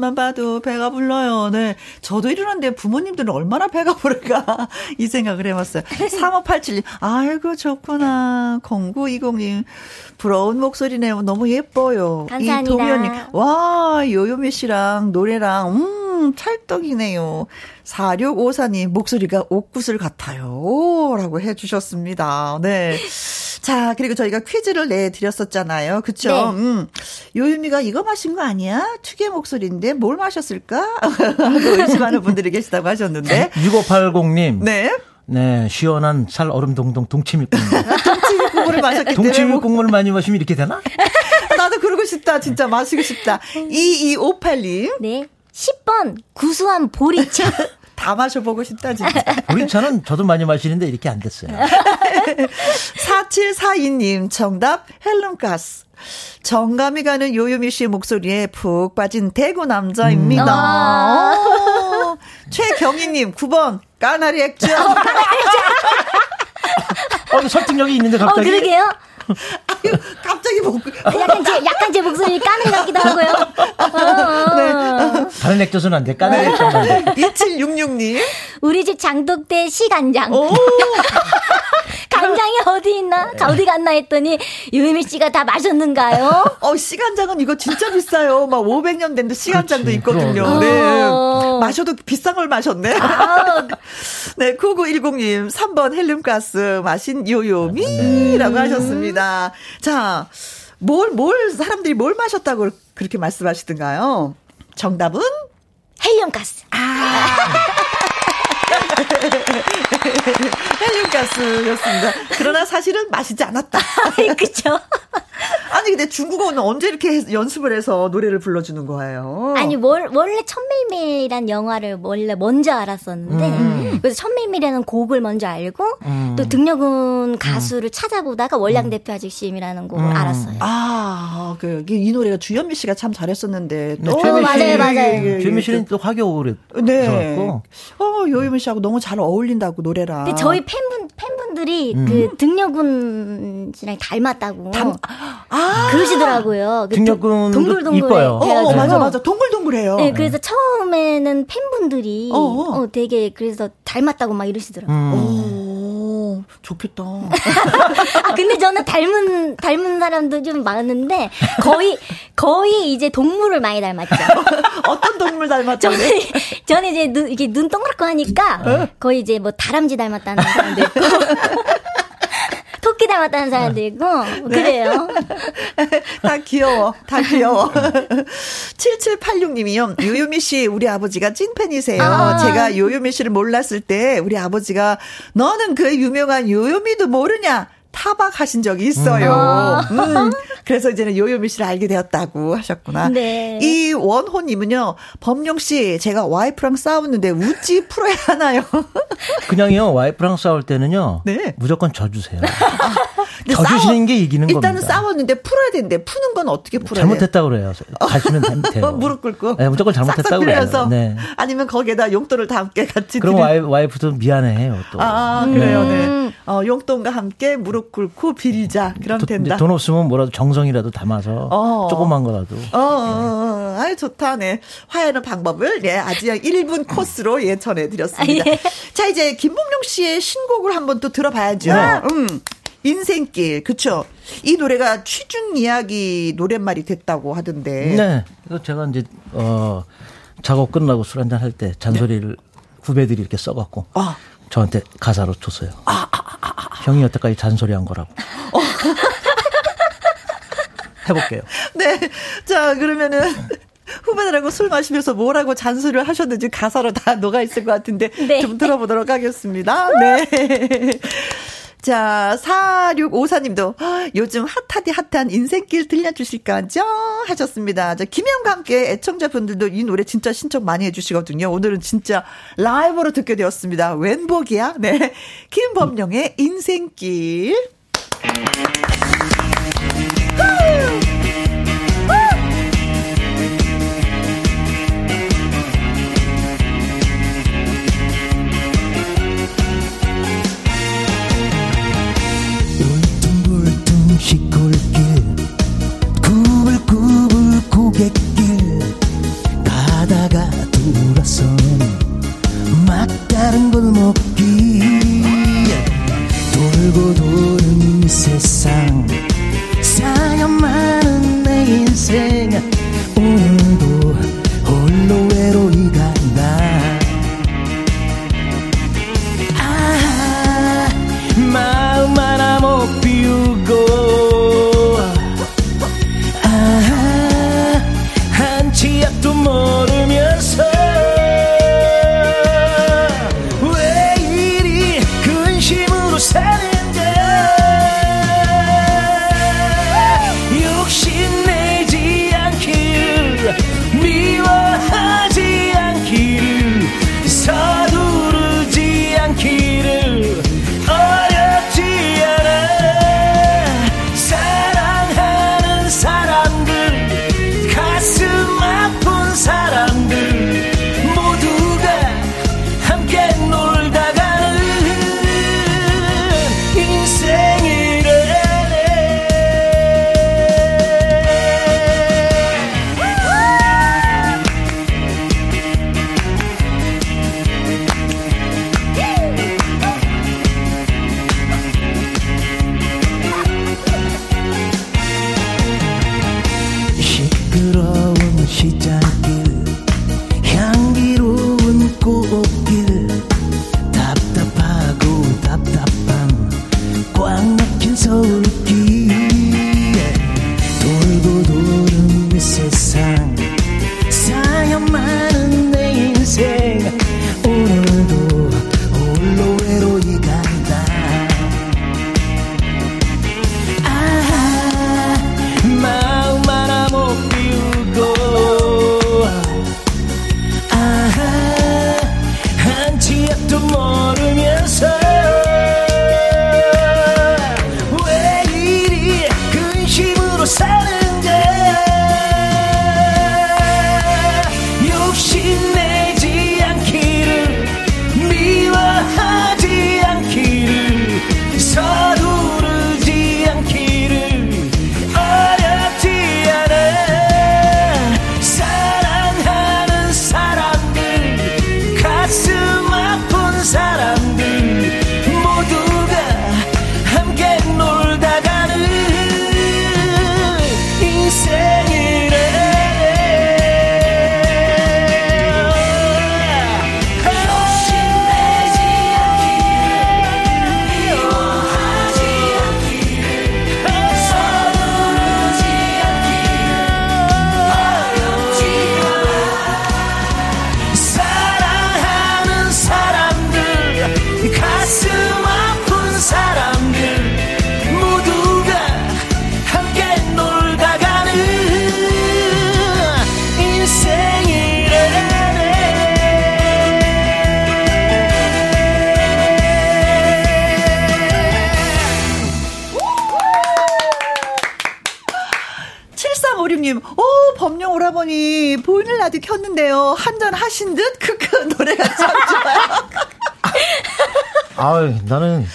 모습만 봐도 배가 불러요. 네. 저도 일어났는데 부모님들은 얼마나 배가 부를까 이 생각을 해봤어요. 3587님, 아이고 좋구나. 0920님, 부러운 목소리네요. 너무 예뻐요. 감사합니다. 이동현님, 와 요요미 씨랑 노래랑 음 찰떡이네요. 4654님 목소리가 옥구슬 같아요. 라고 해주셨습니다. 네. 자, 그리고 저희가 퀴즈를 내드렸었잖아요. 그쵸? 네. 음. 요유미가 이거 마신 거 아니야? 특유의 목소리인데 뭘 마셨을까? 하고 의심하는 분들이 계시다고 하셨는데. 6580님. 네. 네, 시원한 살 얼음 동동 동치미국물. 국물을 마셨기 때문에. 뭐- 동치미국물 많이 마시면 이렇게 되나? 나도 그러고 싶다. 진짜 마시고 싶다. 2258님. 네. 10번 구수한 보리차. 다 마셔보고 싶다, 진짜. 보리차는 저도 많이 마시는데 이렇게 안 됐어요. 4742님, 정답, 헬름가스. 정감이 가는 요요미 씨의 목소리에 푹 빠진 대구 남자입니다. 아. 오, 최경희님, 9번, 까나리 액젓. 어, 설득력이 있는데 어, 갑자기. 그러게요. 아유, 갑자기 목, 약간 제, 약간 제 목소리 까는 것 같기도 하고요. 어. 다른 액젓은 안 돼. 까나리 액젓만 안 돼. 2766님, 우리 집 장독대 시간장. 오, 간장이 어디 있나? 어디 갔나 했더니 유미 씨가 다 마셨는가요? 어, 시간장은 이거 진짜 비싸요. 막 500년 된 시간장도 그렇지, 있거든요. 그럼. 네. 어. 마셔도 비싼 걸 마셨네. 아, 네, 9910님, 3번 헬륨가스 마신 요요미라고 하셨습니다. 자, 뭘, 뭘, 사람들이 뭘 마셨다고 그렇게 말씀하시던가요? 정답은? 헬륨가스. 헬륨가스였습니다. 그러나 사실은 마시지 않았다. 그쵸? 아니, 근데 중국어는 언제 이렇게 해- 연습을 해서 노래를 불러주는 거예요? 아니, 월, 원래 천밀밀이란 영화를 원래 먼저 알았었는데, 그래서 천밀밀이라는 곡을 먼저 알고, 또 등려군 가수를 찾아보다가 월량 대표 아저씨임이라는 곡을 알았어요. 아, 그, 이 노래가 주현미 씨가 참 잘했었는데. 네, 또- 최미 씨- 맞아요, 맞아요. 최미 씨는 또 화교를 네. 들었고. 어, 요유미 씨하고 너무 잘 어울린다고 노래랑. 근데 저희 팬분, 팬분들이 그 등려군 씨랑 닮았다고. 아, 그러시더라고요. 그 등려군도 동글동글해. 이뻐요. 어, 어. 맞아, 맞아. 동글동글해요. 네, 그래서 처음에는 팬분들이 어, 어. 어, 되게 그래서 닮았다고 막 이러시더라고요. 음. 오, 좋겠다. 아, 근데 저는 닮은, 닮은 사람도 좀 많은데, 거의, 거의 이제 동물을 많이 닮았죠. 어떤 동물 닮았죠? 저는, 저는 이제 눈, 이렇게 눈 동그랗고 하니까, 거의 이제 뭐 다람쥐 닮았다는 사람도 있고, 토끼 닮았다는 사람도 있고, 그래요. 다 귀여워. 다 귀여워. 7786님이요. 요요미 씨, 우리 아버지가 찐팬이세요. 아. 제가 요요미 씨를 몰랐을 때 우리 아버지가 너는 그 유명한 요요미도 모르냐? 타박하신 적이 있어요. 음. 그래서 이제는 요요미 씨를 알게 되었다고 하셨구나. 네. 이 원호님은요, 범용 씨, 제가 와이프랑 싸웠는데 웃지 풀어야 하나요? 그냥요 와이프랑 싸울 때는요 네. 무조건 져주세요. 근데 져주시는 게 이기는 일단은 겁니다. 싸웠는데 풀어야 되는데 푸는 건 어떻게 풀어야 돼요? 잘못했다 그래요. 가시면 돼- 돼요. 어, 무릎 꿇고. 네, 무조건 잘못했다 그래요. 네. 아니면 거기에다 용돈을 다 함께 같이 그럼 와이, 와이프도 미안해해요 또. 아, 그래요, 네. 어, 용돈과 함께 무릎 꿇고 빌자. 그럼 도- 된다. 돈 없으면 뭐라도 정성이라도 담아서 어. 조그만 거라도. 어, 어, 어, 아유, 좋다, 네. 화해하는 방법을, 예, 아주 1분 코스로, 예, 전해드렸습니다. 예. 자, 이제, 김봉룡 씨의 신곡을 한번 또 들어봐야죠. 네. 음. 인생길, 그쵸. 이 노래가 취중 이야기 노랫말이 됐다고 하던데. 네. 그래서 제가 이제 어 작업 끝나고 술 한잔 할 때 잔소리를 후배들이 이렇게 써갖고 아. 저한테 가사로 줬어요. 형이 여태까지 잔소리한 거라고. 해볼게요. 네. 자, 그러면은. 후배들하고 술 마시면서 뭐라고 잔소리를 하셨는지 가사로 다 녹아 있을 것 같은데 네. 좀 들어보도록 하겠습니다. 네. 자, 4654님도 요즘 핫하디 핫한 인생길 들려주실까죠? 하셨습니다. 자, 김영과 함께 애청자분들도 이 노래 진짜 신청 많이 해주시거든요. 오늘은 진짜 라이브로 듣게 되었습니다. 웬복이야? 네. 김범룡의 인생길. 돌고 도는 이 세상 오, 범용 오라버니, 보이는 라디오 켰는데요. 한잔 하신 듯? 크크, 노래가 참 좋아요. 아 나는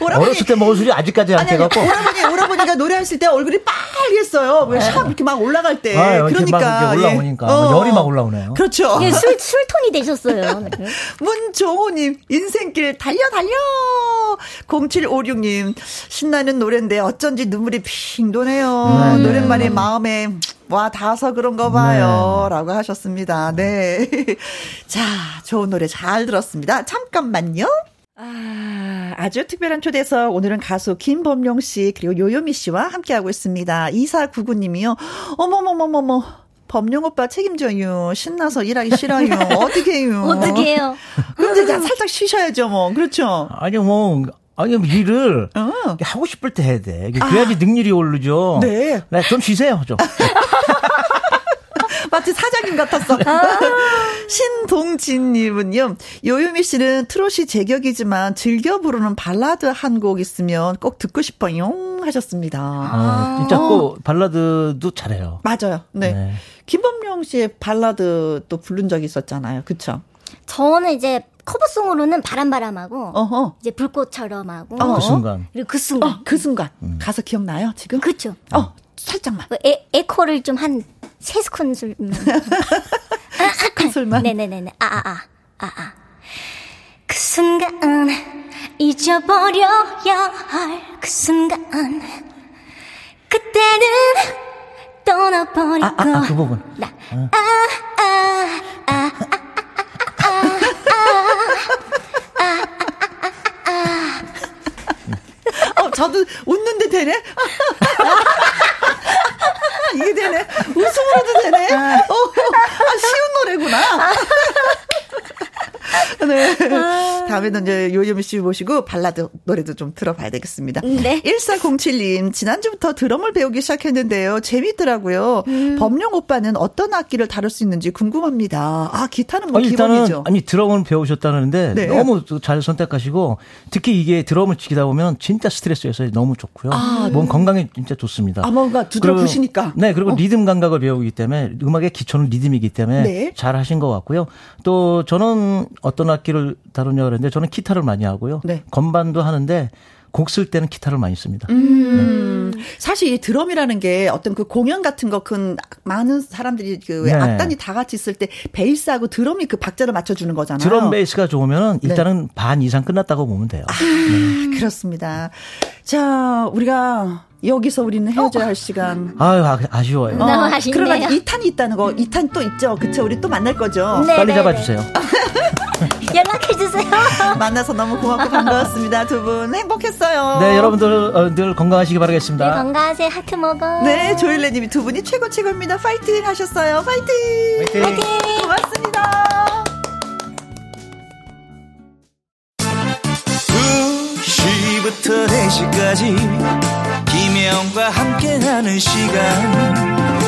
오라버니. 어렸을 때 먹은 술이 아직까지 안 깨갖고. 오라버니, 오라버니가 노래하실 때 얼굴이 빨개졌어요. 왜샵 이렇게 막 올라갈 때. 아, 그러니까. 올라오니까 뭐 열이 막 올라오네요. 그렇죠. 이게 술, 술톤이 되셨어요. 네. 문종호님, 인생길 달려, 달려! 0756님, 신나는 노래인데 어쩐지 눈물이 핑 도네요. 네. 노랫말이 마음에 와 닿아서 그런가 봐요. 네. 라고 하셨습니다. 네. 자, 좋은 노래 잘 들었습니다. 잠깐만요. 아, 아주 특별한 초대석. 오늘은 가수 김범용 씨, 그리고 요요미 씨와 함께하고 있습니다. 2499님이요. 어머머머머머. 범용 오빠 책임져요. 신나서 일하기 싫어요. 어떻게 해요? 어떻게 해요? 근데 자, 살짝 쉬셔야죠, 뭐. 그렇죠. 아니 뭐 아니 뭐 일을 어. 하고 싶을 때 해야 돼. 그래야지 능률이 오르죠. 네. 네, 좀 쉬세요 좀. 마치 사장님 같았어. 신동진님은요, 요유미 씨는 트롯이 제격이지만 즐겨 부르는 발라드 한 곡 있으면 꼭 듣고 싶어요. 하셨습니다. 아, 진짜 꼭 발라드도 잘해요. 맞아요. 네. 네. 김범용 씨의 발라드 또 부른 적이 있었잖아요. 그쵸? 저는 이제 커버송으로는 바람바람하고 어허. 이제 불꽃처럼 하고 어. 그 순간. 그리고 그 순간 어, 그 순간. 가서 기억나요, 지금? 그쵸 어, 살짝만. 그 에, 에코를 좀 한 세 스푼술 술만. 네네네네 아아아 아 아 그 순간 잊어버려야 할 그 순간 그때는 떠나버리고 아, 아, 아, 그 부분. 나, 아, 아, 아, 아, 어, 저도 웃는데 되네? 이게 되네? 웃음으로도 되네? 어, 아, 쉬운 노래구나. 네. 다음에는 이제 요요미 씨 모시고 발라드 노래도 좀 들어봐야 되겠습니다. 네. 1407님, 지난주부터 드럼을 배우기 시작했는데요. 재밌더라고요. 범용 오빠는 어떤 악기를 다룰 수 있는지 궁금합니다. 아, 기타는 뭐 아니, 일단은 기본이죠. 아니 드럼을 배우셨다는데 네. 너무 잘 선택하시고 특히 이게 드럼을 치다 보면 진짜 스트레스에서 너무 좋고요. 몸 건강에 진짜 좋습니다. 아, 뭔가 두드려 그리고- 부시니까. 네, 그리고 어. 리듬 감각을 배우기 때문에 음악의 기초는 리듬이기 때문에 네. 잘 하신 것 같고요. 또 저는 어떤 악기를 다루냐 그랬는데 저는 기타를 많이 하고요. 네. 건반도 하는데 곡 쓸 때는 기타를 많이 씁니다. 음, 사실 이 드럼이라는 게 어떤 그 공연 같은 거 큰 많은 사람들이 그왜 네. 악단이 다 같이 있을 때 베이스하고 드럼이 그 박자를 맞춰주는 거잖아요. 드럼 베이스가 좋으면 네. 일단은 반 이상 끝났다고 보면 돼요. 아, 그렇습니다. 자, 우리가 여기서 우리는 헤어져야 할 시간. 아유, 아, 아쉬워요. 너무 아쉽네요. 그러나 2탄이 있다는 거, 2탄 또 있죠. 그쵸? 우리 또 만날 거죠. 네, 빨리 네, 잡아주세요. 연락해주세요. 만나서 너무 고맙고 반가웠습니다. 두 분 행복했어요. 네, 여러분들 어, 늘 건강하시기 네, 바라겠습니다. 건강하세요. 하트 먹어. 네, 조일레님이 두 분이 최고 최고입니다. 파이팅 하셨어요. 파이팅! 화이팅! 고맙습니다. 2시부터 4시까지 김혜영과 함께하는 시간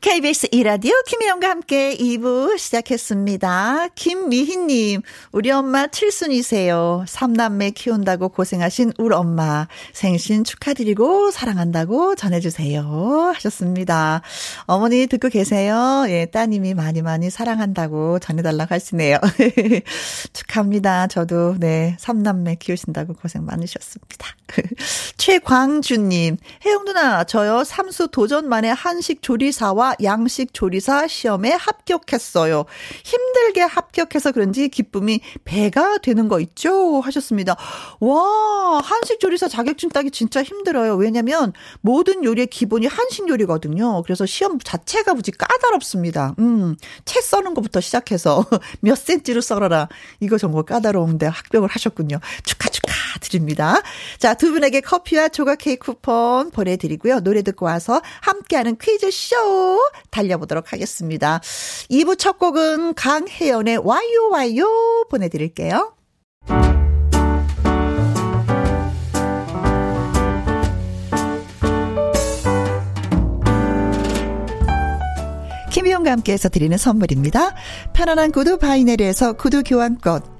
KBS 이라디오 김혜영과 함께 2부 시작했습니다. 김미희님, 우리 엄마 칠순이세요. 삼남매 키운다고 고생하신 우리 엄마 생신 축하드리고 사랑한다고 전해주세요. 하셨습니다. 어머니 듣고 계세요. 예, 따님이 많이 많이 사랑한다고 전해달라고 하시네요. 축하합니다. 저도 네 삼남매 키우신다고 고생 많으셨습니다. 최광주님, 혜영 누나, 저요 삼수 도전 만에 한식 조리사와 양식 조리사 시험에 합격했어요. 힘들게 합격해서 그런지 기쁨이 배가 되는 거 있죠? 하셨습니다. 와, 한식 조리사 자격증 따기 진짜 힘들어요. 왜냐면 모든 요리의 기본이 한식 요리거든요. 그래서 시험 자체가 무지 까다롭습니다. 음, 채 써는 것부터 시작해서 몇 센치로 썰어라. 이거 정말 까다로운데 합격을 하셨군요. 축하 축하 드립니다. 자, 두 분에게 커피와 조각 케이크 쿠폰 보내드리고요. 노래 듣고 와서 함께하는 퀴즈쇼 달려보도록 하겠습니다. 2부 첫 곡은 강혜연의 와요 와요 보내드릴게요. 김희영과 함께해서 드리는 선물입니다. 편안한 구두 바이네리에서 구두 교환권,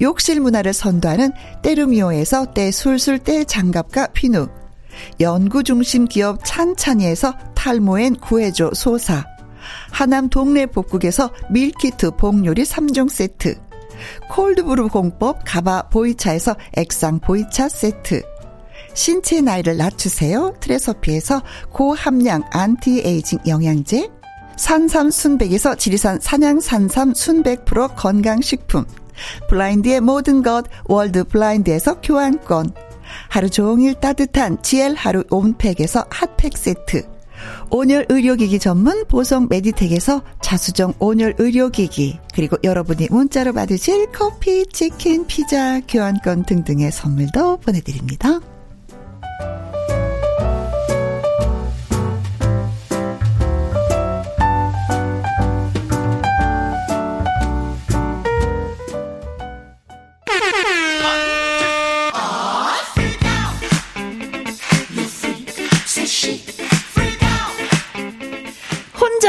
욕실 문화를 선도하는 때르미오에서 때술술 때 장갑과 피누 연구 중심 기업 찬찬이에서 탈모엔 구해줘 소사 하남 동네 복국에서 밀키트 복요리 3종 세트 cold brew 공법 가바 보이차에서 액상 보이차 세트 신체 나이를 낮추세요. 트레서피에서 고함량 안티에이징 영양제 산삼 순백에서 지리산 산양 산삼 순백 프로 건강식품 블라인드의 모든 것 월드 블라인드에서 교환권 하루 종일 따뜻한 GL 하루 온팩에서 핫팩 세트 온열 의료기기 전문 보성 메디텍에서 자수정 온열 의료기기 그리고 여러분이 문자로 받으실 커피, 치킨, 피자, 교환권 등등의 선물도 보내드립니다.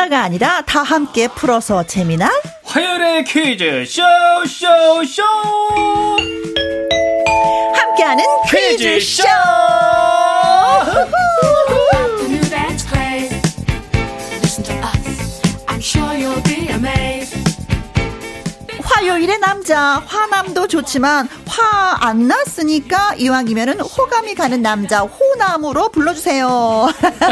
하나가 아니라 다 함께 풀어서 재미난 화요일의 퀴즈 쇼쇼쇼! 함께하는 퀴즈쇼. sure you'll be amazed. 화요일의 남자 화남도 좋지만 화 안 났으니까 이왕이면은 호감이 가는 남자 호 남으로 불러주세요.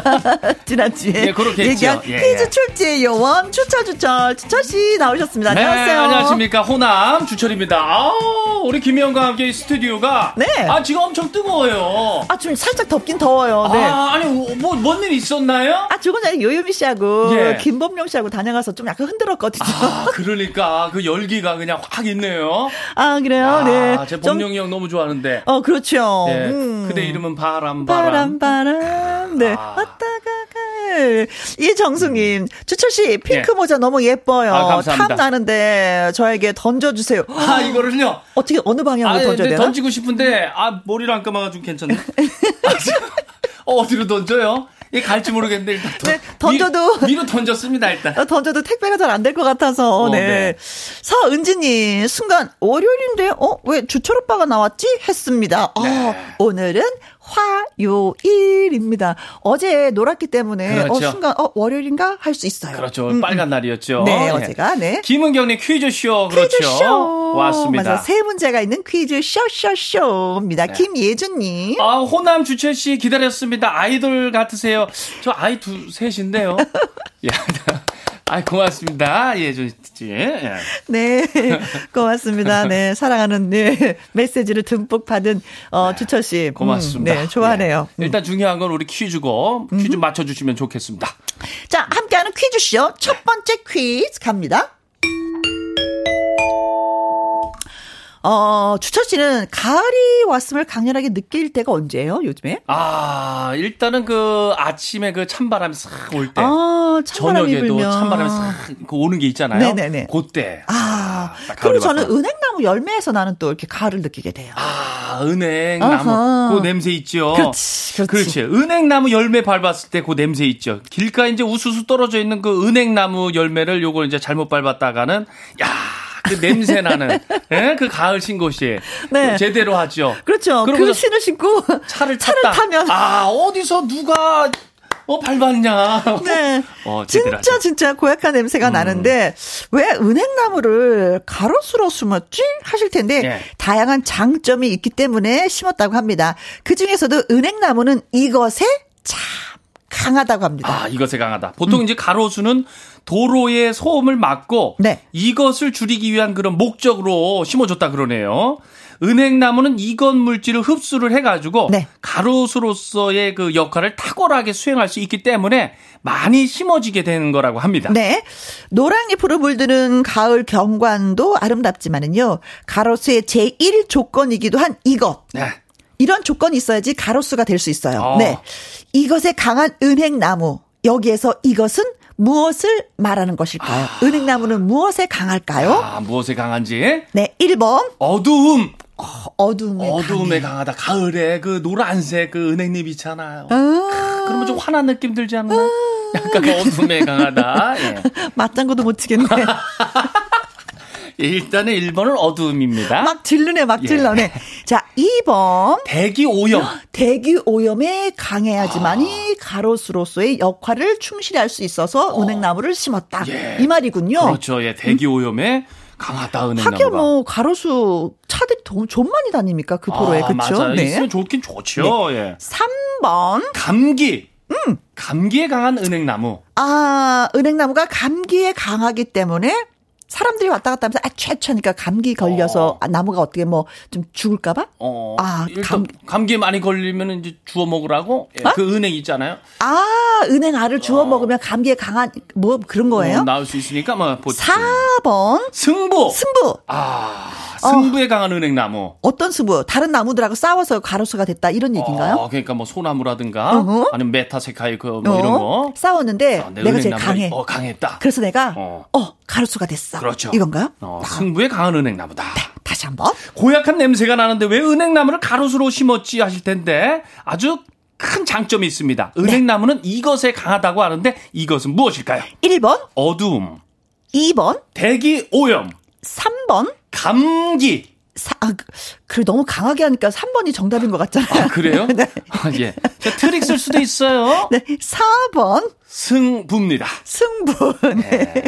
지난주에 예, 그렇게 얘기한. 예, 퀴즈 예. 출제 요원 추철 추철 추철 씨 나오셨습니다. 네, 안녕하세요. 안녕하십니까. 호남 주철입니다. 아우, 우리 김혜영과 함께 이 스튜디오가. 네. 아, 지금 엄청 뜨거워요. 아, 좀 살짝 덥긴 더워요. 네. 아, 아, 아니, 뭐, 뭔 일 있었나요? 조금 전에 요요미 씨하고 예. 김범용 씨하고 다녀가서 좀 약간 흔들었거든요. 아, 그러니까 그 열기가 그냥 확 있네요. 아, 그래요? 아, 네. 제 좀- 범용이 형 너무 좋아하는데. 어, 그렇죠. 네. 음. 그대 이름은 바람, 바람, 바람. 네. 아. 왔다가 가. 이정숙님, 주철 씨, 핑크 예. 모자 너무 예뻐요. 아, 감사합니다. 탐 나는데, 저에게 던져주세요. 아, 이거를요. 어떻게, 어느 방향으로 아, 던져야 네, 되나? 던지고 싶은데, 아, 머리를 안 감아가지고 괜찮네. 아, 어, 어디로 던져요? 이게 갈지 모르겠는데, 일단. 던- 네, 던져도- 위, 로 던졌습니다, 일단. 어, 던져도 택배가 잘 안 될 것 같아서, 어, 네. 네. 서은지님, 순간, 월요일인데, 어, 왜 주철 오빠가 나왔지? 했습니다. 어, 네. 오늘은 화요일입니다. 어제 놀았기 때문에, 그렇죠. 어, 순간, 어, 월요일인가? 할 수 있어요. 그렇죠. 음, 빨간 날이었죠. 네, 예. 어제가, 네. 김은경님 퀴즈쇼, 그렇죠. 퀴즈쇼. 왔습니다. 맞아. 세 문제가 있는 퀴즈 쇼쇼쇼입니다. 네. 김예준님. 아, 호남 주철 씨 기다렸습니다. 아이돌 같으세요. 저 아이 두, 셋인데요. 야, 아, 고맙습니다. 예, 저, 예. 네. 고맙습니다. 네. 사랑하는, 네. 메시지를 듬뿍 받은, 어, 주철 씨. 음, 고맙습니다. 네. 좋아하네요. 예. 일단 중요한 건 우리 퀴즈고, 퀴즈 맞춰주시면 좋겠습니다. 자, 함께하는 퀴즈쇼 첫 번째 퀴즈 갑니다. 어, 주철 씨는 가을이 왔음을 강렬하게 느낄 때가 언제예요, 요즘에? 아, 일단은 그 아침에 그 찬바람이 싹 올 때. 아, 찬바람이 저녁에도 불면. 찬바람이 싹그 오는 게 있잖아요. 네네네. 그때. 아, 딱 가을이 그리고 저는. 은행나무 열매에서 나는 또 이렇게 가을을 느끼게 돼요. 아, 은행 아하. 나무. 그 냄새 있죠. 그렇지, 그렇지. 은행나무 열매 밟았을 때 그 냄새 있죠. 길가에 이제 우수수 떨어져 있는 그 은행나무 열매를 요걸 이제 잘못 밟았다가는 야, 그 냄새 나는 예? 그 가을 신고시 네. 제대로 하죠. 그렇죠. 그 신을 신고 차를 차를 탔다. 타면 아, 어디서 누가 어 밟았냐. 네. 어, 진짜 하죠. 진짜 고약한 냄새가 음. 나는데 왜 은행나무를 가로수로 심었지 하실 텐데 예. 다양한 장점이 있기 때문에 심었다고 합니다. 그 중에서도 은행나무는 이것에 참 강하다고 합니다. 아, 이것에 강하다. 보통 이제 가로수는 도로의 소음을 막고 네. 이것을 줄이기 위한 그런 목적으로 심어줬다 그러네요. 은행나무는 이것 물질을 흡수를 해가지고 네. 가로수로서의 그 역할을 탁월하게 수행할 수 있기 때문에 많이 심어지게 되는 거라고 합니다. 네. 노랑잎으로 물드는 가을 경관도 아름답지만은요. 가로수의 제1 조건이기도 한 이것. 네. 이런 조건이 있어야지 가로수가 될 수 있어요. 어. 네. 이것에 강한 은행나무. 여기에서 이것은 무엇을 말하는 것일까요? 은행나무는 무엇에 강할까요? 아, 무엇에 강한지? 네, 1번 어두움. 어둠에 어두움에 강해. 강하다. 가을에 그 노란색 그 은행잎 있잖아요. 아, 그러면 좀 환한 느낌 들지 않나? 약간 그 어둠에 강하다. 예. 맞장구도 못 치겠네. 예, 일단은 1번은 어두움입니다. 막 질르네, 막 예. 질러네. 자, 2번. 대기 오염. 대기 오염에 강해야지만이 가로수로서의 역할을 충실히 할 수 있어서 은행나무를 심었다. 예. 이 말이군요. 그렇죠. 예, 대기 오염에 강하다 은행나무가. 하긴 뭐 가로수 차들이 돈, 좀 많이 다닙니까 그 도로에 아, 그렇죠? 맞아요. 있으면 좋긴 좋죠. 예. 3번 감기. 음. 감기에 강한 은행나무. 아 은행나무가 감기에 강하기 때문에 사람들이 왔다 갔다 하면서 아 최초니까 감기 걸려서 어. 아, 나무가 어떻게 뭐 좀 죽을까봐 어, 아, 감- 감... 기에 많이 걸리면 이제 주워 먹으라고 예, 어? 그 은행 있잖아요. 아 은행 알을 주워 먹으면 감기에 강한 뭐 그런 거예요? 어, 나올 수 있으니까 뭐 보통 4번 승부. 승부 아, 승부에 강한 은행 나무. 어떤 승부 다른 나무들하고 싸워서 가로수가 됐다 이런 얘기인가요? 어, 그러니까 뭐 소나무라든가 어허. 아니면 메타세카이 그뭐 어, 이런 거. 싸웠는데 어, 내 내가 제일 강해. 어, 강했다. 그래서 내가 어. 어, 가로수가 됐어. 그렇죠. 이건가요? 어, 아, 승부에 강한 은행 나무다. 다시 한번. 고약한 냄새가 나는데 왜 은행나무를 가로수로 심었지 하실 텐데 아주 큰 장점이 있습니다. 은행나무는 이것에 강하다고 하는데 이것은 무엇일까요? 1번, 어두움, 2번, 대기 오염, 3번, 감기. 사, 아, 그, 너무 강하게 하니까 3번이 정답인 것 같잖아요. 아, 그래요? 네. 아, 예. 자, 트릭 쓸 수도 있어요. 네, 4번, 승부입니다. 승부. 네.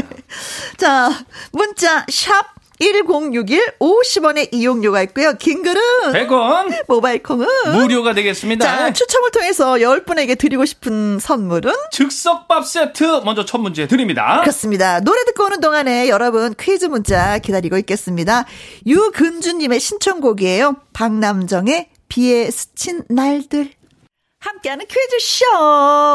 자, 문자, 샵 1061, 50원의 이용료가 있고요. 긴 글은 100원 모바일 콩은 무료가 되겠습니다. 자, 추첨을 통해서 10분에게 드리고 싶은 선물은 즉석밥 세트 먼저 첫 문제 드립니다. 그렇습니다. 노래 듣고 오는 동안에 여러분 퀴즈 문자 기다리고 있겠습니다. 유근주 님의 신청곡이에요. 박남정의 비에 스친 날들. 함께하는 퀴즈쇼.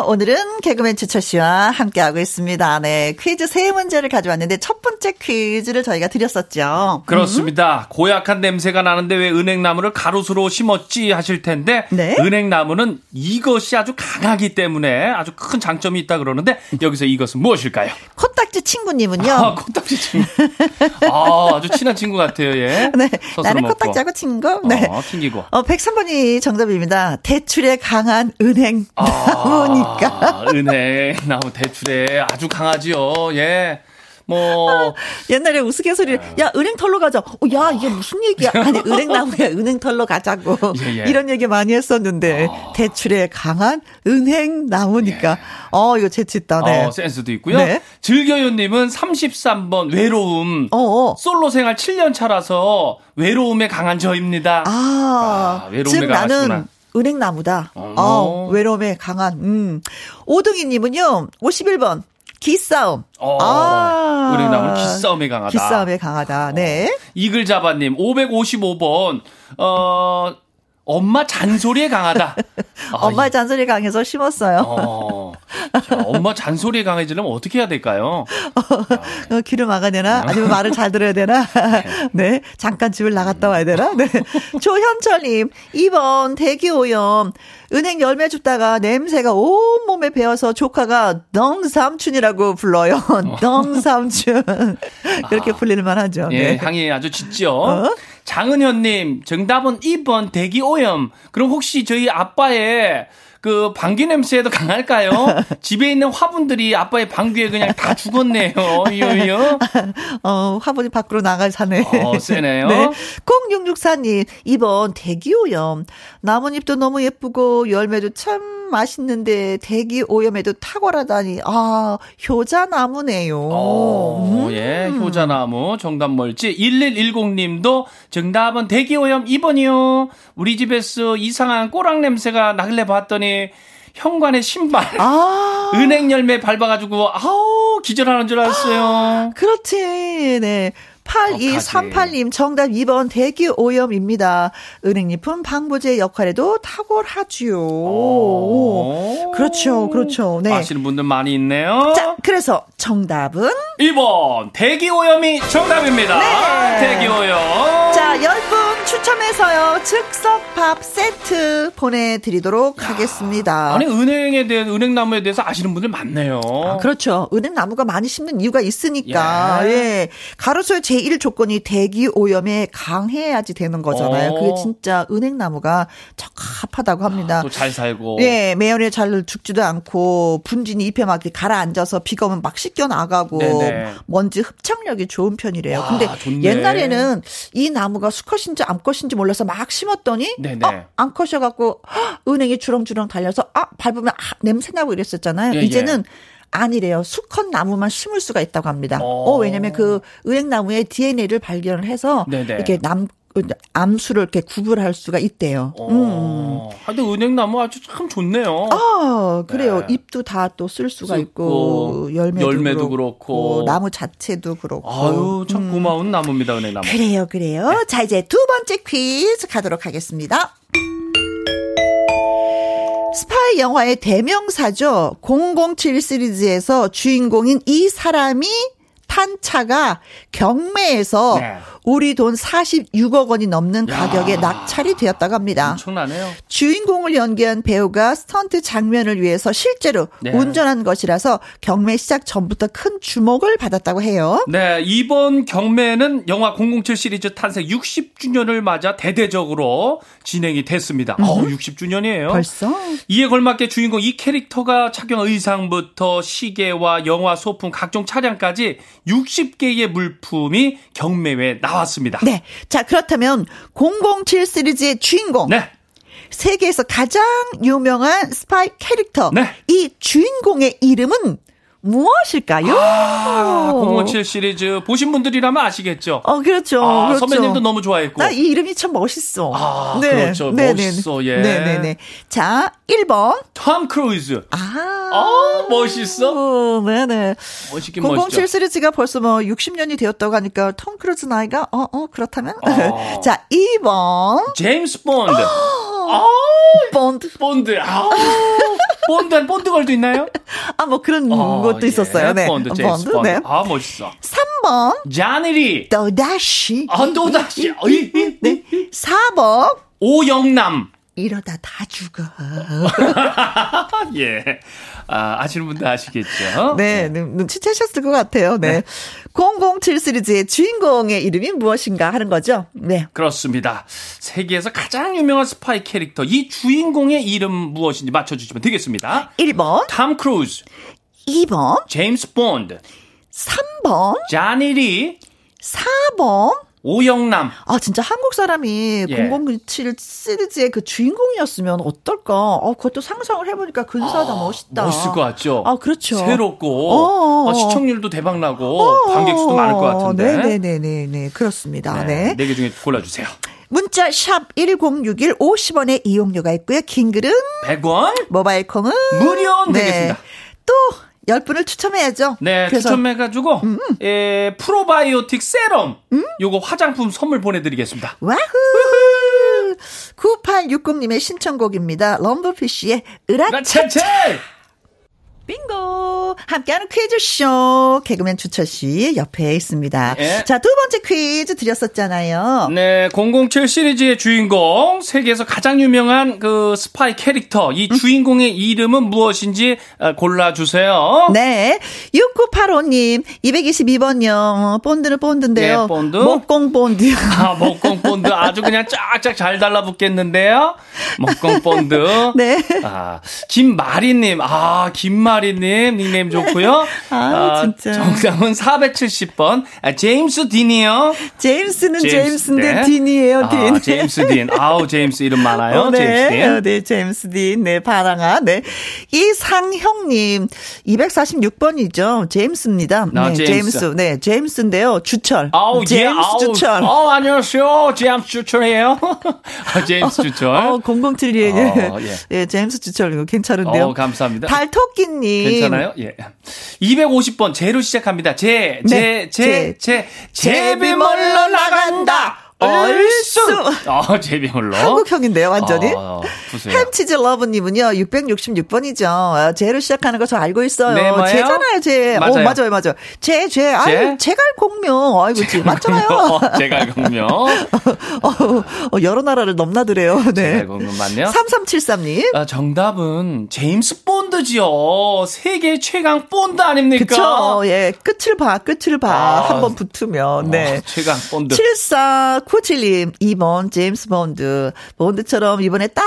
오늘은 개그맨 주철 씨와 함께하고 있습니다. 네. 퀴즈 세 문제를 가져왔는데 첫 번째 퀴즈를 저희가 드렸었죠. 그렇습니다. 고약한 냄새가 나는데 왜 은행나무를 가로수로 심었지 하실 텐데 네. 은행나무는 이것이 아주 강하기 때문에 아주 큰 장점이 있다 그러는데 여기서 이것은 무엇일까요? 코딱지 친구님은요. 아, 코딱지 친구. 아, 아주 친한 친구 같아요, 예. 네. 나는 먹고. 코딱지하고 친구. 네. 어, 튕기고. 어, 103번이 정답입니다. 대출에 강한 은행 나무니까. 아, 은행 나무 대출에 아주 강하지요. 예. 뭐 옛날에 우스갯소리를 야 은행 털러 가자. 어, 야 이게 무슨 얘기야? 아니 은행 나무야 은행 털러 가자고 예, 예. 이런 얘기 많이 했었는데 대출에 강한 은행 나무니까 어 이거 재치 있다. 네. 어, 센스도 있고요. 네. 즐겨요님은 33번 외로움. 어, 어. 솔로 생활 7년 차라서 외로움에 강한 저입니다. 아, 아, 외로움에 즉 나는 강하시구나. 은행 나무다. 어. 어, 외로움에 강한. 음. 오등이님은요 51번 기싸움. 어, 아. 은행나무는 기싸움에 강하다. 기싸움에 강하다. 네. 이글자바님 555번 어 엄마 잔소리에 강하다. 아, 엄마 잔소리 강해서 심었어요. 어, 자, 엄마 잔소리에 강해지려면 어떻게 해야 될까요? 어, 귀를 막아야 되나? 아니면 말을 잘 들어야 되나? 네. 잠깐 집을 나갔다 와야 되나? 네. 조현철님, 2번 대기 오염. 은행 열매 줍다가 냄새가 온몸에 배어서 조카가 덩삼춘이라고 불러요. 덩삼춘. 그렇게 불릴만 하죠. 예, 네. 향이 아주 짙죠. 어? 장은현님, 정답은 2번 대기 오염. 그럼 혹시 저희 아빠의 그 방귀 냄새에도 강할까요? 집에 있는 화분들이 아빠의 방귀에 그냥 다 죽었네요. 유유. 어, 화분이 밖으로 나갈 사네. 어, 세네요. 네. 0664님, 2번 대기오염. 나뭇잎도 너무 예쁘고, 열매도 참 맛있는데, 대기 오염에도 탁월하다니. 아, 효자나무네요. 어, 음. 예, 효자나무 정답 뭘지 1110님도 정답은 대기 오염 2번이요. 우리 집에서 이상한 꼬랑 냄새가 나길래 봤더니 현관에 신발 아. 은행 열매 밟아가지고 아우 기절하는 줄 알았어요. 그렇지. 네. 8238님 정답 2번 대기 오염입니다. 은행잎은 방부제 역할에도 탁월하지요. 오. 그렇죠. 그렇죠. 네. 아시는 분들 많이 있네요. 자, 그래서 정답은 2번 대기 오염이 정답입니다. 네. 대기 오염. 자, 10분 추첨해서요. 즉석밥 세트 보내드리도록 하겠습니다. 아니 은행에 대해 은행나무에 대해서 아시는 분들 많네요. 아, 그렇죠. 은행 나무가 많이 심는 이유가 있으니까. 예. 예. 가로수의 제1 조건이 대기 오염에 강해야지 되는 거잖아요. 어. 그게 진짜 은행 나무가 적합하다고 합니다. 또잘 살고. 예, 매연에 잘 죽지도 않고 분진이 잎에 막 가라앉아서 비가 오면 막 씻겨 나가고 네네. 먼지 흡착력이 좋은 편이래요. 와, 근데 좋네. 옛날에는 이 나무가 수컷인지 암컷인지 몰라서 막 심었더니 네네. 어, 암컷이어 갖고 은행이 주렁주렁 달려서 아 밟으면 아, 냄새 나고 이랬었잖아요. 예, 이제는 아니래요. 수컷 나무만 심을 수가 있다고 합니다. 어. 어, 왜냐면 그 은행나무의 DNA를 발견을 해서 네네. 이렇게 남 암수를 이렇게 구분할 수가 있대요. 음. 어. 하여튼 은행나무 아주 참 좋네요. 아, 그래요. 네. 잎도 다 또 쓸 수가 쓰고, 있고, 열매도, 열매도 그렇고, 그렇고. 나무 자체도 그렇고. 아유, 참 고마운 나무입니다, 은행나무. 그래요, 그래요. 네. 자, 이제 두 번째 퀴즈 가도록 하겠습니다. 스파이 영화의 대명사죠. 007 시리즈에서 주인공인 이 사람이 한 차가 경매에서 네. 우리 돈 46억 원이 넘는 가격에 낙찰이 되었다고 합니다. 엄청나네요. 주인공을 연기한 배우가 스턴트 장면을 위해서 실제로 네. 운전한 것이라서 경매 시작 전부터 큰 주목을 받았다고 해요. 네, 이번 경매는 영화 007 시리즈 탄생 60주년을 맞아 대대적으로 진행이 됐습니다. 어, 60주년이에요. 벌써? 이에 걸맞게 주인공 이 캐릭터가 착용 의상부터 시계와 영화 소품, 각종 차량까지 60개의 물품이 경매에 나왔습니다. 네. 자, 그렇다면 007 시리즈의 주인공. 네. 세계에서 가장 유명한 스파이 캐릭터. 네. 이 주인공의 이름은 무엇일까요? 아, 007 시리즈 보신 분들이라면 아시겠죠? 어, 그렇죠. 아, 그렇죠. 선배님도 너무 좋아했고. 나 이 이름이 참 멋있어. 아, 그렇죠. 멋있어, 예. 네네네. 자, 1번. 톰 크루즈. 아. 아, 멋있어. 어, 네네. 멋있긴 007 멋있죠. 시리즈가 벌써 뭐 60년이 되었다고 하니까 톰 크루즈 나이가 어, 어, 그렇다면? 어. 자, 2번. 제임스 본드. 아, 본드. 본드. 아, 본드 한 본드 girl도 있나요? 아, 뭐 그런 어, 것도 예. 있었어요. 네. 본드, 제임스 본드. 네. 아, 멋있어. 3번. 자니리. 또다시. 아, 또다시. 어이. 네. 4번. 오영남. 이러다 다 죽어. 예. 아, 아시는 분들 아시겠죠? 네, 눈- 눈치채셨을 것 같아요. 네. 007 시리즈의 주인공의 이름이 무엇인가 하는 거죠. 네. 그렇습니다. 세계에서 가장 유명한 스파이 캐릭터, 이 주인공의 이름 무엇인지 맞춰 주시면 되겠습니다. 1번, 탐 크루즈, 2번, 제임스 본드, 3번, 자니리, 4번. 오영남. 아, 진짜 한국 사람이 예. 007 시리즈의 그 주인공이었으면 어떨까? 어, 그것도 상상을 해보니까 근사하다, 멋있다. 멋있을 것 같죠? 아, 그렇죠. 새롭고, 어, 아, 시청률도 대박나고, 관객 수도 많을 것 같은데. 네네네네. 그렇습니다. 네. 네 개 중에 골라주세요. 문자 샵 1061 50원의 이용료가 있고요. 긴 글은 100원? 모바일 콩은 무료 되겠습니다. 또 10분을 추첨해야죠. 네, 그래서 추첨해가지고, 에, 프로바이오틱 세럼, 요거 화장품 선물 보내드리겠습니다. 와후! 9860님의 신청곡입니다. 럼블피쉬의 으라차차! 라차차! 빙고! 함께하는 퀴즈쇼. 개그맨 주철씨 옆에 있습니다. 예. 자, 두 번째 퀴즈 드렸었잖아요. 네, 007 시리즈의 주인공, 세계에서 가장 유명한 그 스파이 캐릭터, 이 주인공의 이름은 무엇인지 어, 골라주세요. 네. 6985님, 222번요. 본드는 본드인데요. 예, 본드. 목공 본드. 아, 목공 본드 아주 그냥 쫙쫙 잘 달라붙겠는데요. 목공 본드. 네. 아, 김마리님, 아, 김마리 님, 닉네임 좋고요. 아, 진짜. 정답은 470번. 아, 제임스 딘이요. 제임스는 제임스, 제임스인데 네. 딘이에요, 딘. 아, 제임스 딘. 아우, 제임스 이름 많아요. 어, 네. 제임스 딘. 어, 네, 제임스 딘. 네, 바랑아. 네. 이상형님, 246번이죠. 제임스입니다. 아, 네, 제임스. 제임스. 네, 제임스인데요. 주철. 아우, 제임스 예, 아우, 주철. 어, 안녕하세요. 제임스 주철이에요. 아, 제임스 주철. 어, 007이 어, 예. 예, 제임스 주철 이거 괜찮은데요. 어, 감사합니다. 달토끼님. 괜찮아요? 예. 250번 제로 시작합니다. 제, 네, 제, 제, 제, 제비 멀러 나간다. 얼쑤. 어, 제비 멀러. 한국형인데요, 완전히. 어, 보세요. 햄치즈 러브님은요, 666번이죠. 제로 시작하는 거 저 알고 있어요. 네? 제잖아요, 제. 맞아요. 어, 맞아요, 맞아요. 제, 제. 아유, 제? 제갈 공명. 아이고, 지 맞잖아요. 어, 제가 공명. 어, 어, 여러 나라를 넘나드래요. 네. 공명 맞네요. 3373님. 아, 정답은 제임스 본드지요. 세계 최강 본드 아닙니까? 그쵸. 예. 끝을 봐, 끝을 봐. 아. 한번 붙으면. 네. 어, 최강 본드. 7497님, 2번, 제임스 본드. 본드처럼 이번에 딱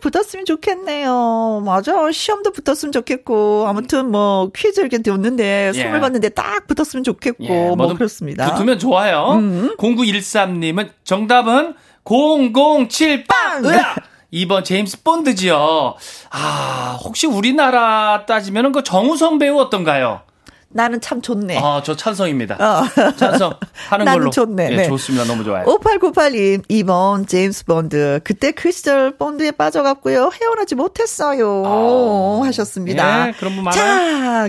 붙었으면 좋겠네요. 맞아. 시험도 붙었으면 좋겠고. 아무튼 뭐, 퀴즈 이렇게 줬는데, 예. 선물 받는데 딱 붙었으면 좋겠고. 예, 뭐, 그렇습니다. 음. 붙으면 좋아요. 0913님은 정답은 007빵! 으라! 2번 제임스 본드지요. 아, 혹시 우리나라 따지면 그 정우성 배우 어떤가요? 나는 참 좋네. 아, 저 찬성입니다. 어. 찬성 하는 나는 걸로. 좋네. 예, 네. 좋습니다. 너무 좋아요. 5898님, 2번, 제임스 본드. 그때 그 시절 본드에 빠져갖고요. 헤어나지 못했어요. 아, 하셨습니다. 예, 그런 분 많아요.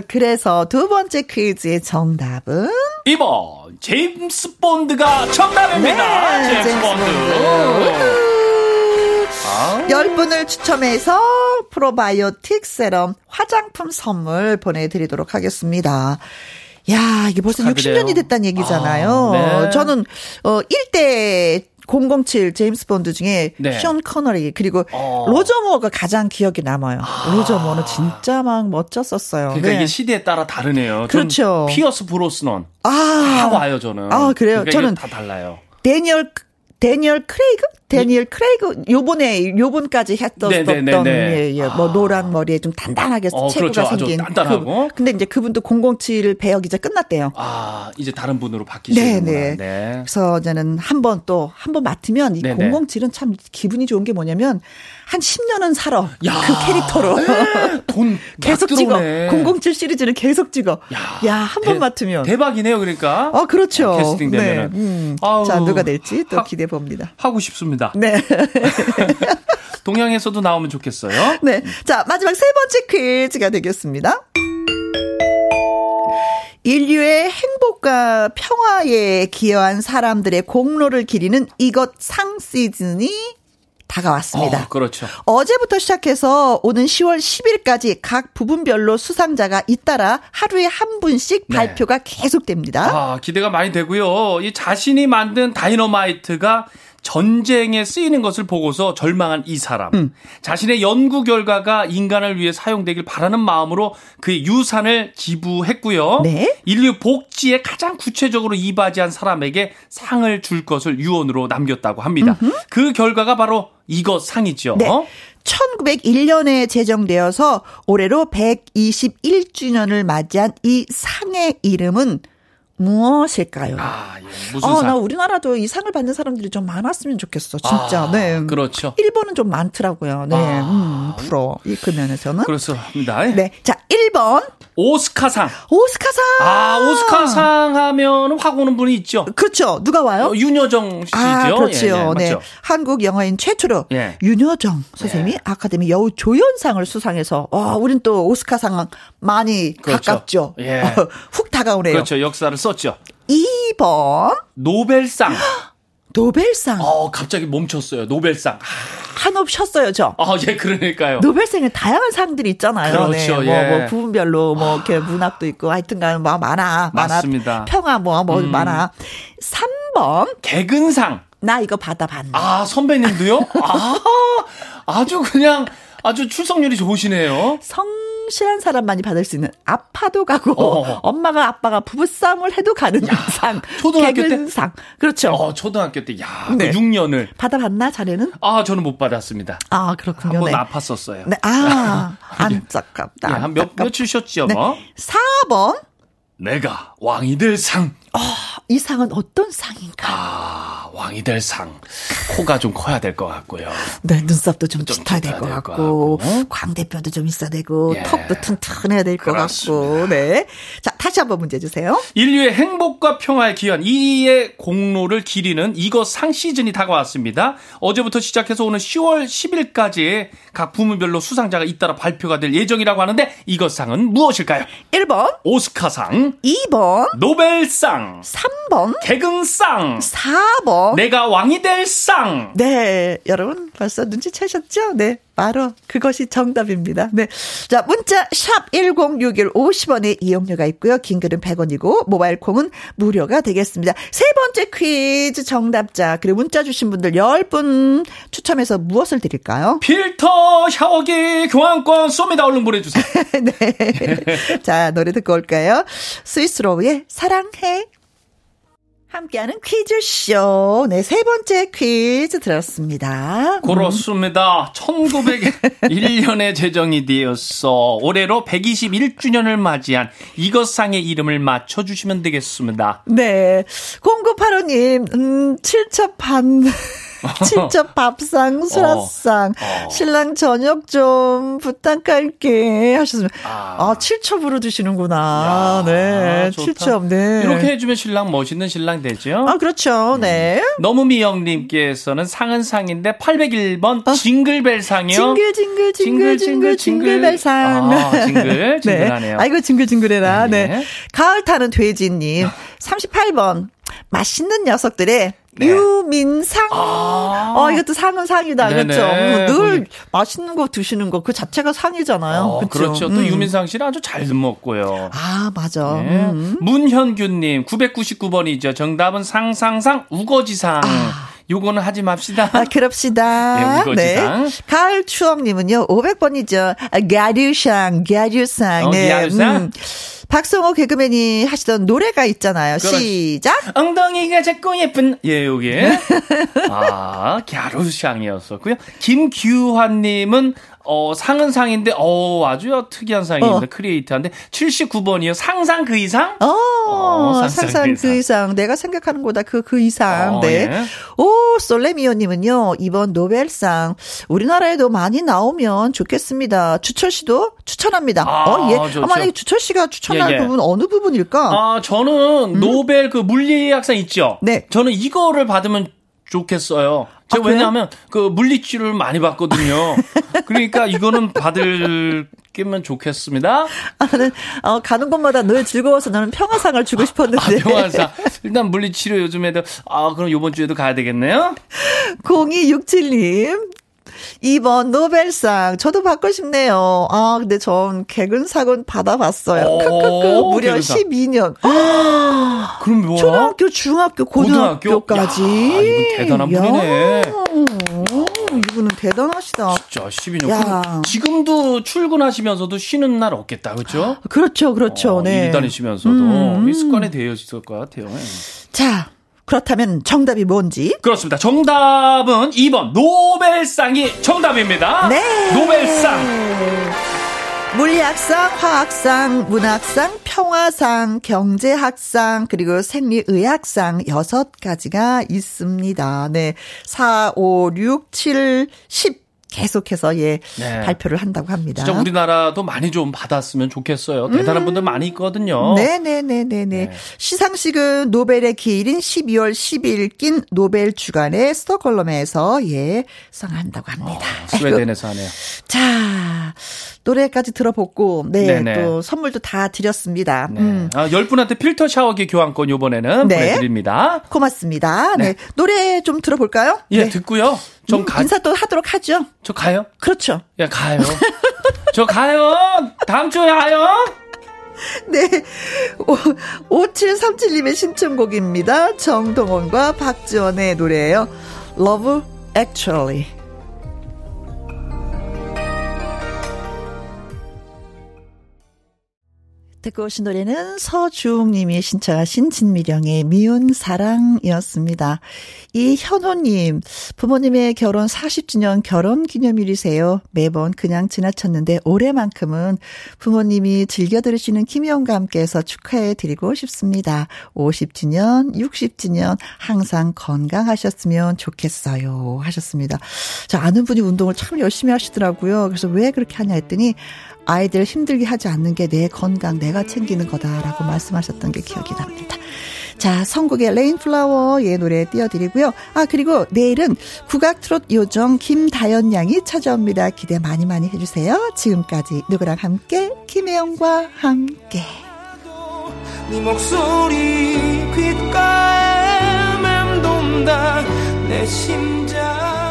자, 그래서 두 번째 퀴즈의 정답은? 2번 제임스 본드가 정답입니다. 네, 제임스, 제임스 본드. 본드. 아. 10분을 추첨해서 프로바이오틱 세럼 화장품 선물 보내드리도록 하겠습니다. 야, 이게 벌써 축하드려요. 60년이 됐다는 얘기잖아요. 아, 네. 저는 어 1대 007 제임스 본드 중에 네. 션 커너리 그리고 어. 로저 무어가 가장 기억에 남아요. 로저 무어는 진짜 막 멋졌었어요. 그러니까 네. 이게 시대에 따라 다르네요. 전 그렇죠. 피어스 브로스넌 아, 다 와요 저는. 아, 그래요? 그러니까 저는 다 달라요. 데니얼 데니얼 크레이그? 데니얼 크레이그 요번에 요번까지 했던 네, 네, 네, 어떤 네. 예, 예. 뭐 노란 머리에 좀 단단하게 어, 체구가 그렇죠. 생긴 단단하고. 그, 근데 이제 그분도 007 배역 이제 끝났대요. 아 이제 다른 분으로 네, 바뀌시는구나. 네. 네. 그래서 저는 한 번 또 한 번 맡으면 이 네, 네. 007은 참 기분이 좋은 게 뭐냐면 한 10년은 살아. 야. 네. 그 캐릭터로. 돈 계속 막 찍어. 들어오네. 007 시리즈를 계속 찍어. 야, 야, 한번 대- 맡으면. 대박이네요, 그러니까. 어, 그렇죠. 어, 캐스팅 되면은. 네. 음. 자, 누가 될지 또 하- 기대해 봅니다. 하고 싶습니다. 네. 동양에서도 나오면 좋겠어요. 네. 자, 마지막 세 번째 퀴즈가 되겠습니다. 인류의 행복과 평화에 기여한 사람들의 공로를 기리는 이것 상 시즌이 다가왔습니다. 어, 그렇죠. 어제부터 시작해서 오는 10월 10일까지 각 부분별로 수상자가 잇따라 하루에 한 분씩 네. 발표가 계속됩니다. 아, 기대가 많이 되고요. 이 자신이 만든 다이너마이트가 전쟁에 쓰이는 것을 보고서 절망한 이 사람. 음. 자신의 연구 결과가 인간을 위해 사용되길 바라는 마음으로 그의 유산을 기부했고요. 네. 인류 복지에 가장 구체적으로 이바지한 사람에게 상을 줄 것을 유언으로 남겼다고 합니다. 그 결과가 바로 이것 상이죠. 네. 1901년에 제정되어서 올해로 121주년을 맞이한 이 상의 이름은 무엇일까요? 아, 예. 무슨 어, 상? 나 우리나라도 이 상을 받는 사람들이 좀 많았으면 좋겠어. 진짜. 아, 네. 그렇죠. 일본은 좀 많더라고요. 네. 아. 음, 부러워. 이 금연에서는. 그렇습니다. 네. 자, 1번. 오스카상. 오스카상. 아, 오스카상 하면 확 오는 분이 있죠. 그렇죠. 누가 와요? 어, 윤여정 씨죠. 아, 그렇죠. 예, 예, 네. 한국 영화인 최초로 예. 윤여정 선생님이 아카데미 여우 조연상을 수상해서 와, 우린 또 오스카상 많이 그렇죠. 가깝죠. 예. 훅 다가오네요. 그렇죠. 역사를 썼죠. 2번 노벨상. 노벨상 어, 갑자기 멈췄어요. 노벨상. 한없 쉬었어요, 저. 아, 예, 그러니까요. 노벨상에 다양한 상들이 있잖아요. 그렇죠, 네. 뭐, 예. 뭐 부분별로 뭐 이렇게 문학도 있고 하여튼간 뭐 많아. 많아. 맞습니다. 평화 뭐 뭐 음. 많아. 3번 개근상. 나 이거 받아봤나. 아, 선배님도요? 아, 아주 그냥 아주 출석률이 좋으시네요. 성 실한 사람만이 받을 수 있는 아파도 가고 어. 엄마가 아빠가 부부싸움을 해도 가는 상. 초등학교 때? 개근상. 그렇죠. 어, 초등학교 때, 야, 네. 그 6년을. 받아봤나 자네는? 아, 저는 못 받았습니다. 아 그렇군요. 한번 네. 아팠었어요. 네. 아 안타깝다. 예, 한 몇, 안타깝다. 며칠 쉬었죠, 네. 뭐. 4번 내가 왕이 될 상. 이 상은 어떤 상인가? 아, 왕이 될 상. 코가 좀 커야 될 것 같고요. 네, 눈썹도 좀 좀 짙어야 될 짙어야 것 될것 같고, 같고. 광대뼈도 좀 있어야 되고, 예. 턱도 튼튼해야 될 것. 같고, 네. 자, 다시 한번 문제 주세요. 인류의 행복과 평화에 기여한 이의 공로를 기리는 이것 상 시즌이 다가왔습니다. 어제부터 시작해서 오는 10월 10일까지 각 부문별로 수상자가 잇따라 발표가 될 예정이라고 하는데 이것 상은 무엇일까요? 1번, 오스카상, 2번, 노벨상, 3번, 개근상, 4번. 내가 왕이 될 상. 네, 여러분 벌써 눈치채셨죠? 네, 바로 그것이 정답입니다. 네, 자 문자 샵 #1061 50원의 이용료가 있고요. 긴 글은 100원이고 모바일 콩은 무료가 되겠습니다. 세 번째 퀴즈 정답자 그리고 문자 주신 분들 10분 추첨해서 무엇을 드릴까요? 필터 샤워기 교환권 쏩니다. 얼른 보내 주세요. 네, 자 노래 듣고 올까요? 스위스로우의 사랑해. 함께하는 퀴즈쇼. 네, 세 번째 퀴즈 들었습니다. 그렇습니다. 1901년에 제정이 되었어. 올해로 121주년을 맞이한 이것상의 이름을 맞춰주시면 되겠습니다. 네. 0985님, 음, 7첩 반, 7첩 밥상, 수라상, 어. 신랑 저녁 좀 부탁할게 하셨습니다. 아. 아, 7첩으로 드시는구나. 네. 좋다. 7첩, 네. 이렇게 해주면 신랑 멋있는 신랑 되죠? 아, 그렇죠. 네. 너무 미영님께서는 상은 상인데 801번 징글벨 상이요. 어. 징글, 징글, 징글, 징글, 징글벨상. 아, 징글, 징글하네요. 네. 아이고, 징글징글해라. 네. 네. 가을 타는 돼지님. 38번. 맛있는 녀석들의 네. 유민상. 아. 어, 이것도 상은 상이다. 그렇죠. 음, 늘 맛있는 거 드시는 거 그 자체가 상이잖아요. 어, 그렇죠. 그렇죠. 또 음. 유민상 씨는 아주 잘 먹고요. 아, 맞아. 네. 음. 문현규 님 999번이죠. 정답은 상상상 우거지상. 요거는 하지 맙시다. 아, 그럽시다. 네, 우거지상. 가을 추억님은요, 500번이죠. 갸류샹, 갸류상. 어, 갸류상? 박성호 개그맨이 하시던 노래가 있잖아요. 그렇지. 시작. 엉덩이가 작고 예쁜 예 요게 아 갸루샹이었었고요. 김규환님은 어 상은 상인데 어 아주 특이한 상입니다. 어. 크리에이터한데 79번이요. 상상 그 이상? 어, 어, 상상 상상 그그 이상. 내가 생각하는 거다. 그, 그 이상. 어, 네. 예. 오, 솔레미오님은요, 이번 노벨상, 우리나라에도 많이 나오면 좋겠습니다. 주철 씨도 추천합니다. 아, 어, 예. 아, 만약에 주철 씨가 추천할 예, 예. 부분 어느 부분일까? 아 저는 노벨 그 물리학상 있죠. 음. 네. 저는 이거를 받으면 좋겠어요. 제가 아? 왜냐하면 그 물리치료를 많이 받거든요. 그러니까 이거는 받을 게면 좋겠습니다. 나는 어, 가는 곳마다 늘 즐거워서 나는 평화상을 주고 아, 싶었는데. 병원사 일단 물리치료 요즘에도 아 그럼 요번 주에도 가야 되겠네요. 0267님. 2번 노벨상 저도 받고 싶네요. 아 근데 전 개근상은 받아봤어요. 오, 크크크 무려 개근상. 12년. 그럼 뭐? 초등학교, 중학교, 고등학교까지. 야, 이분 대단한 야, 분이네. 오, 이분은 대단하시다. 진짜 12년. 야. 지금도 출근하시면서도 쉬는 날 없겠다, 그렇죠? 그렇죠, 그렇죠. 어, 네. 일 다니시면서도 음. 이 습관이 되어 있을 것 같아요. 예. 자, 그렇다면 정답이 뭔지. 그렇습니다. 정답은 2번 노벨상이 정답입니다. 네. 노벨상. 물리학상, 화학상, 문학상, 평화상, 경제학상, 그리고 생리의학상 여섯 가지가 있습니다. 네. 4, 5, 6, 7, 10 계속해서 예, 네. 발표를 한다고 합니다. 진짜 우리나라도 많이 좀 받았으면 좋겠어요. 대단한 분들 많이 있거든요. 네네네네네. 네. 시상식은 노벨의 기일인 12월 10일 낀 노벨 주간에 스톡홀름에서 예, 수상한다고 합니다. 어, 스웨덴에서 하네요. 자, 노래까지 들어보고, 네. 또 선물도 다 드렸습니다. 네. 음. 아, 10분한테 필터 샤워기 교환권 요번에는 네. 보내드립니다. 고맙습니다. 네. 네. 노래 좀 들어볼까요? 예, 네. 듣고요. 좀 음, 가, 인사 또 하도록 하죠. 저 가요? 그렇죠. 야, 가요. 저 가요. 다음 주에 가요. 네. 5737님의 신청곡입니다. 정동원과 박지원의 노래예요. Love Actually. 듣고 오신 노래는 서주웅님이 신청하신 진미령의 미운 사랑이었습니다. 이현호님, 부모님의 결혼 40주년 결혼 기념일이세요. 매번 그냥 지나쳤는데 올해만큼은 부모님이 즐겨 들으시는 김희영과 함께해서 축하해 드리고 싶습니다. 50주년, 60주년 항상 건강하셨으면 좋겠어요. 하셨습니다. 저 아는 분이 운동을 참 열심히 하시더라고요. 그래서 왜 그렇게 하냐 했더니 아이들 힘들게 하지 않는 게 내 건강 내가 챙기는 거다라고 말씀하셨던 게 기억이 납니다. 자, 선곡의 레인플라워의 노래 띄워드리고요. 아, 그리고 내일은 국악 트롯 요정 김다연 양이 찾아옵니다. 기대 많이 많이 해주세요. 지금까지 누구랑 함께, 김혜영과 함께. 네 목소리 귓가에 맴돈다 내 심장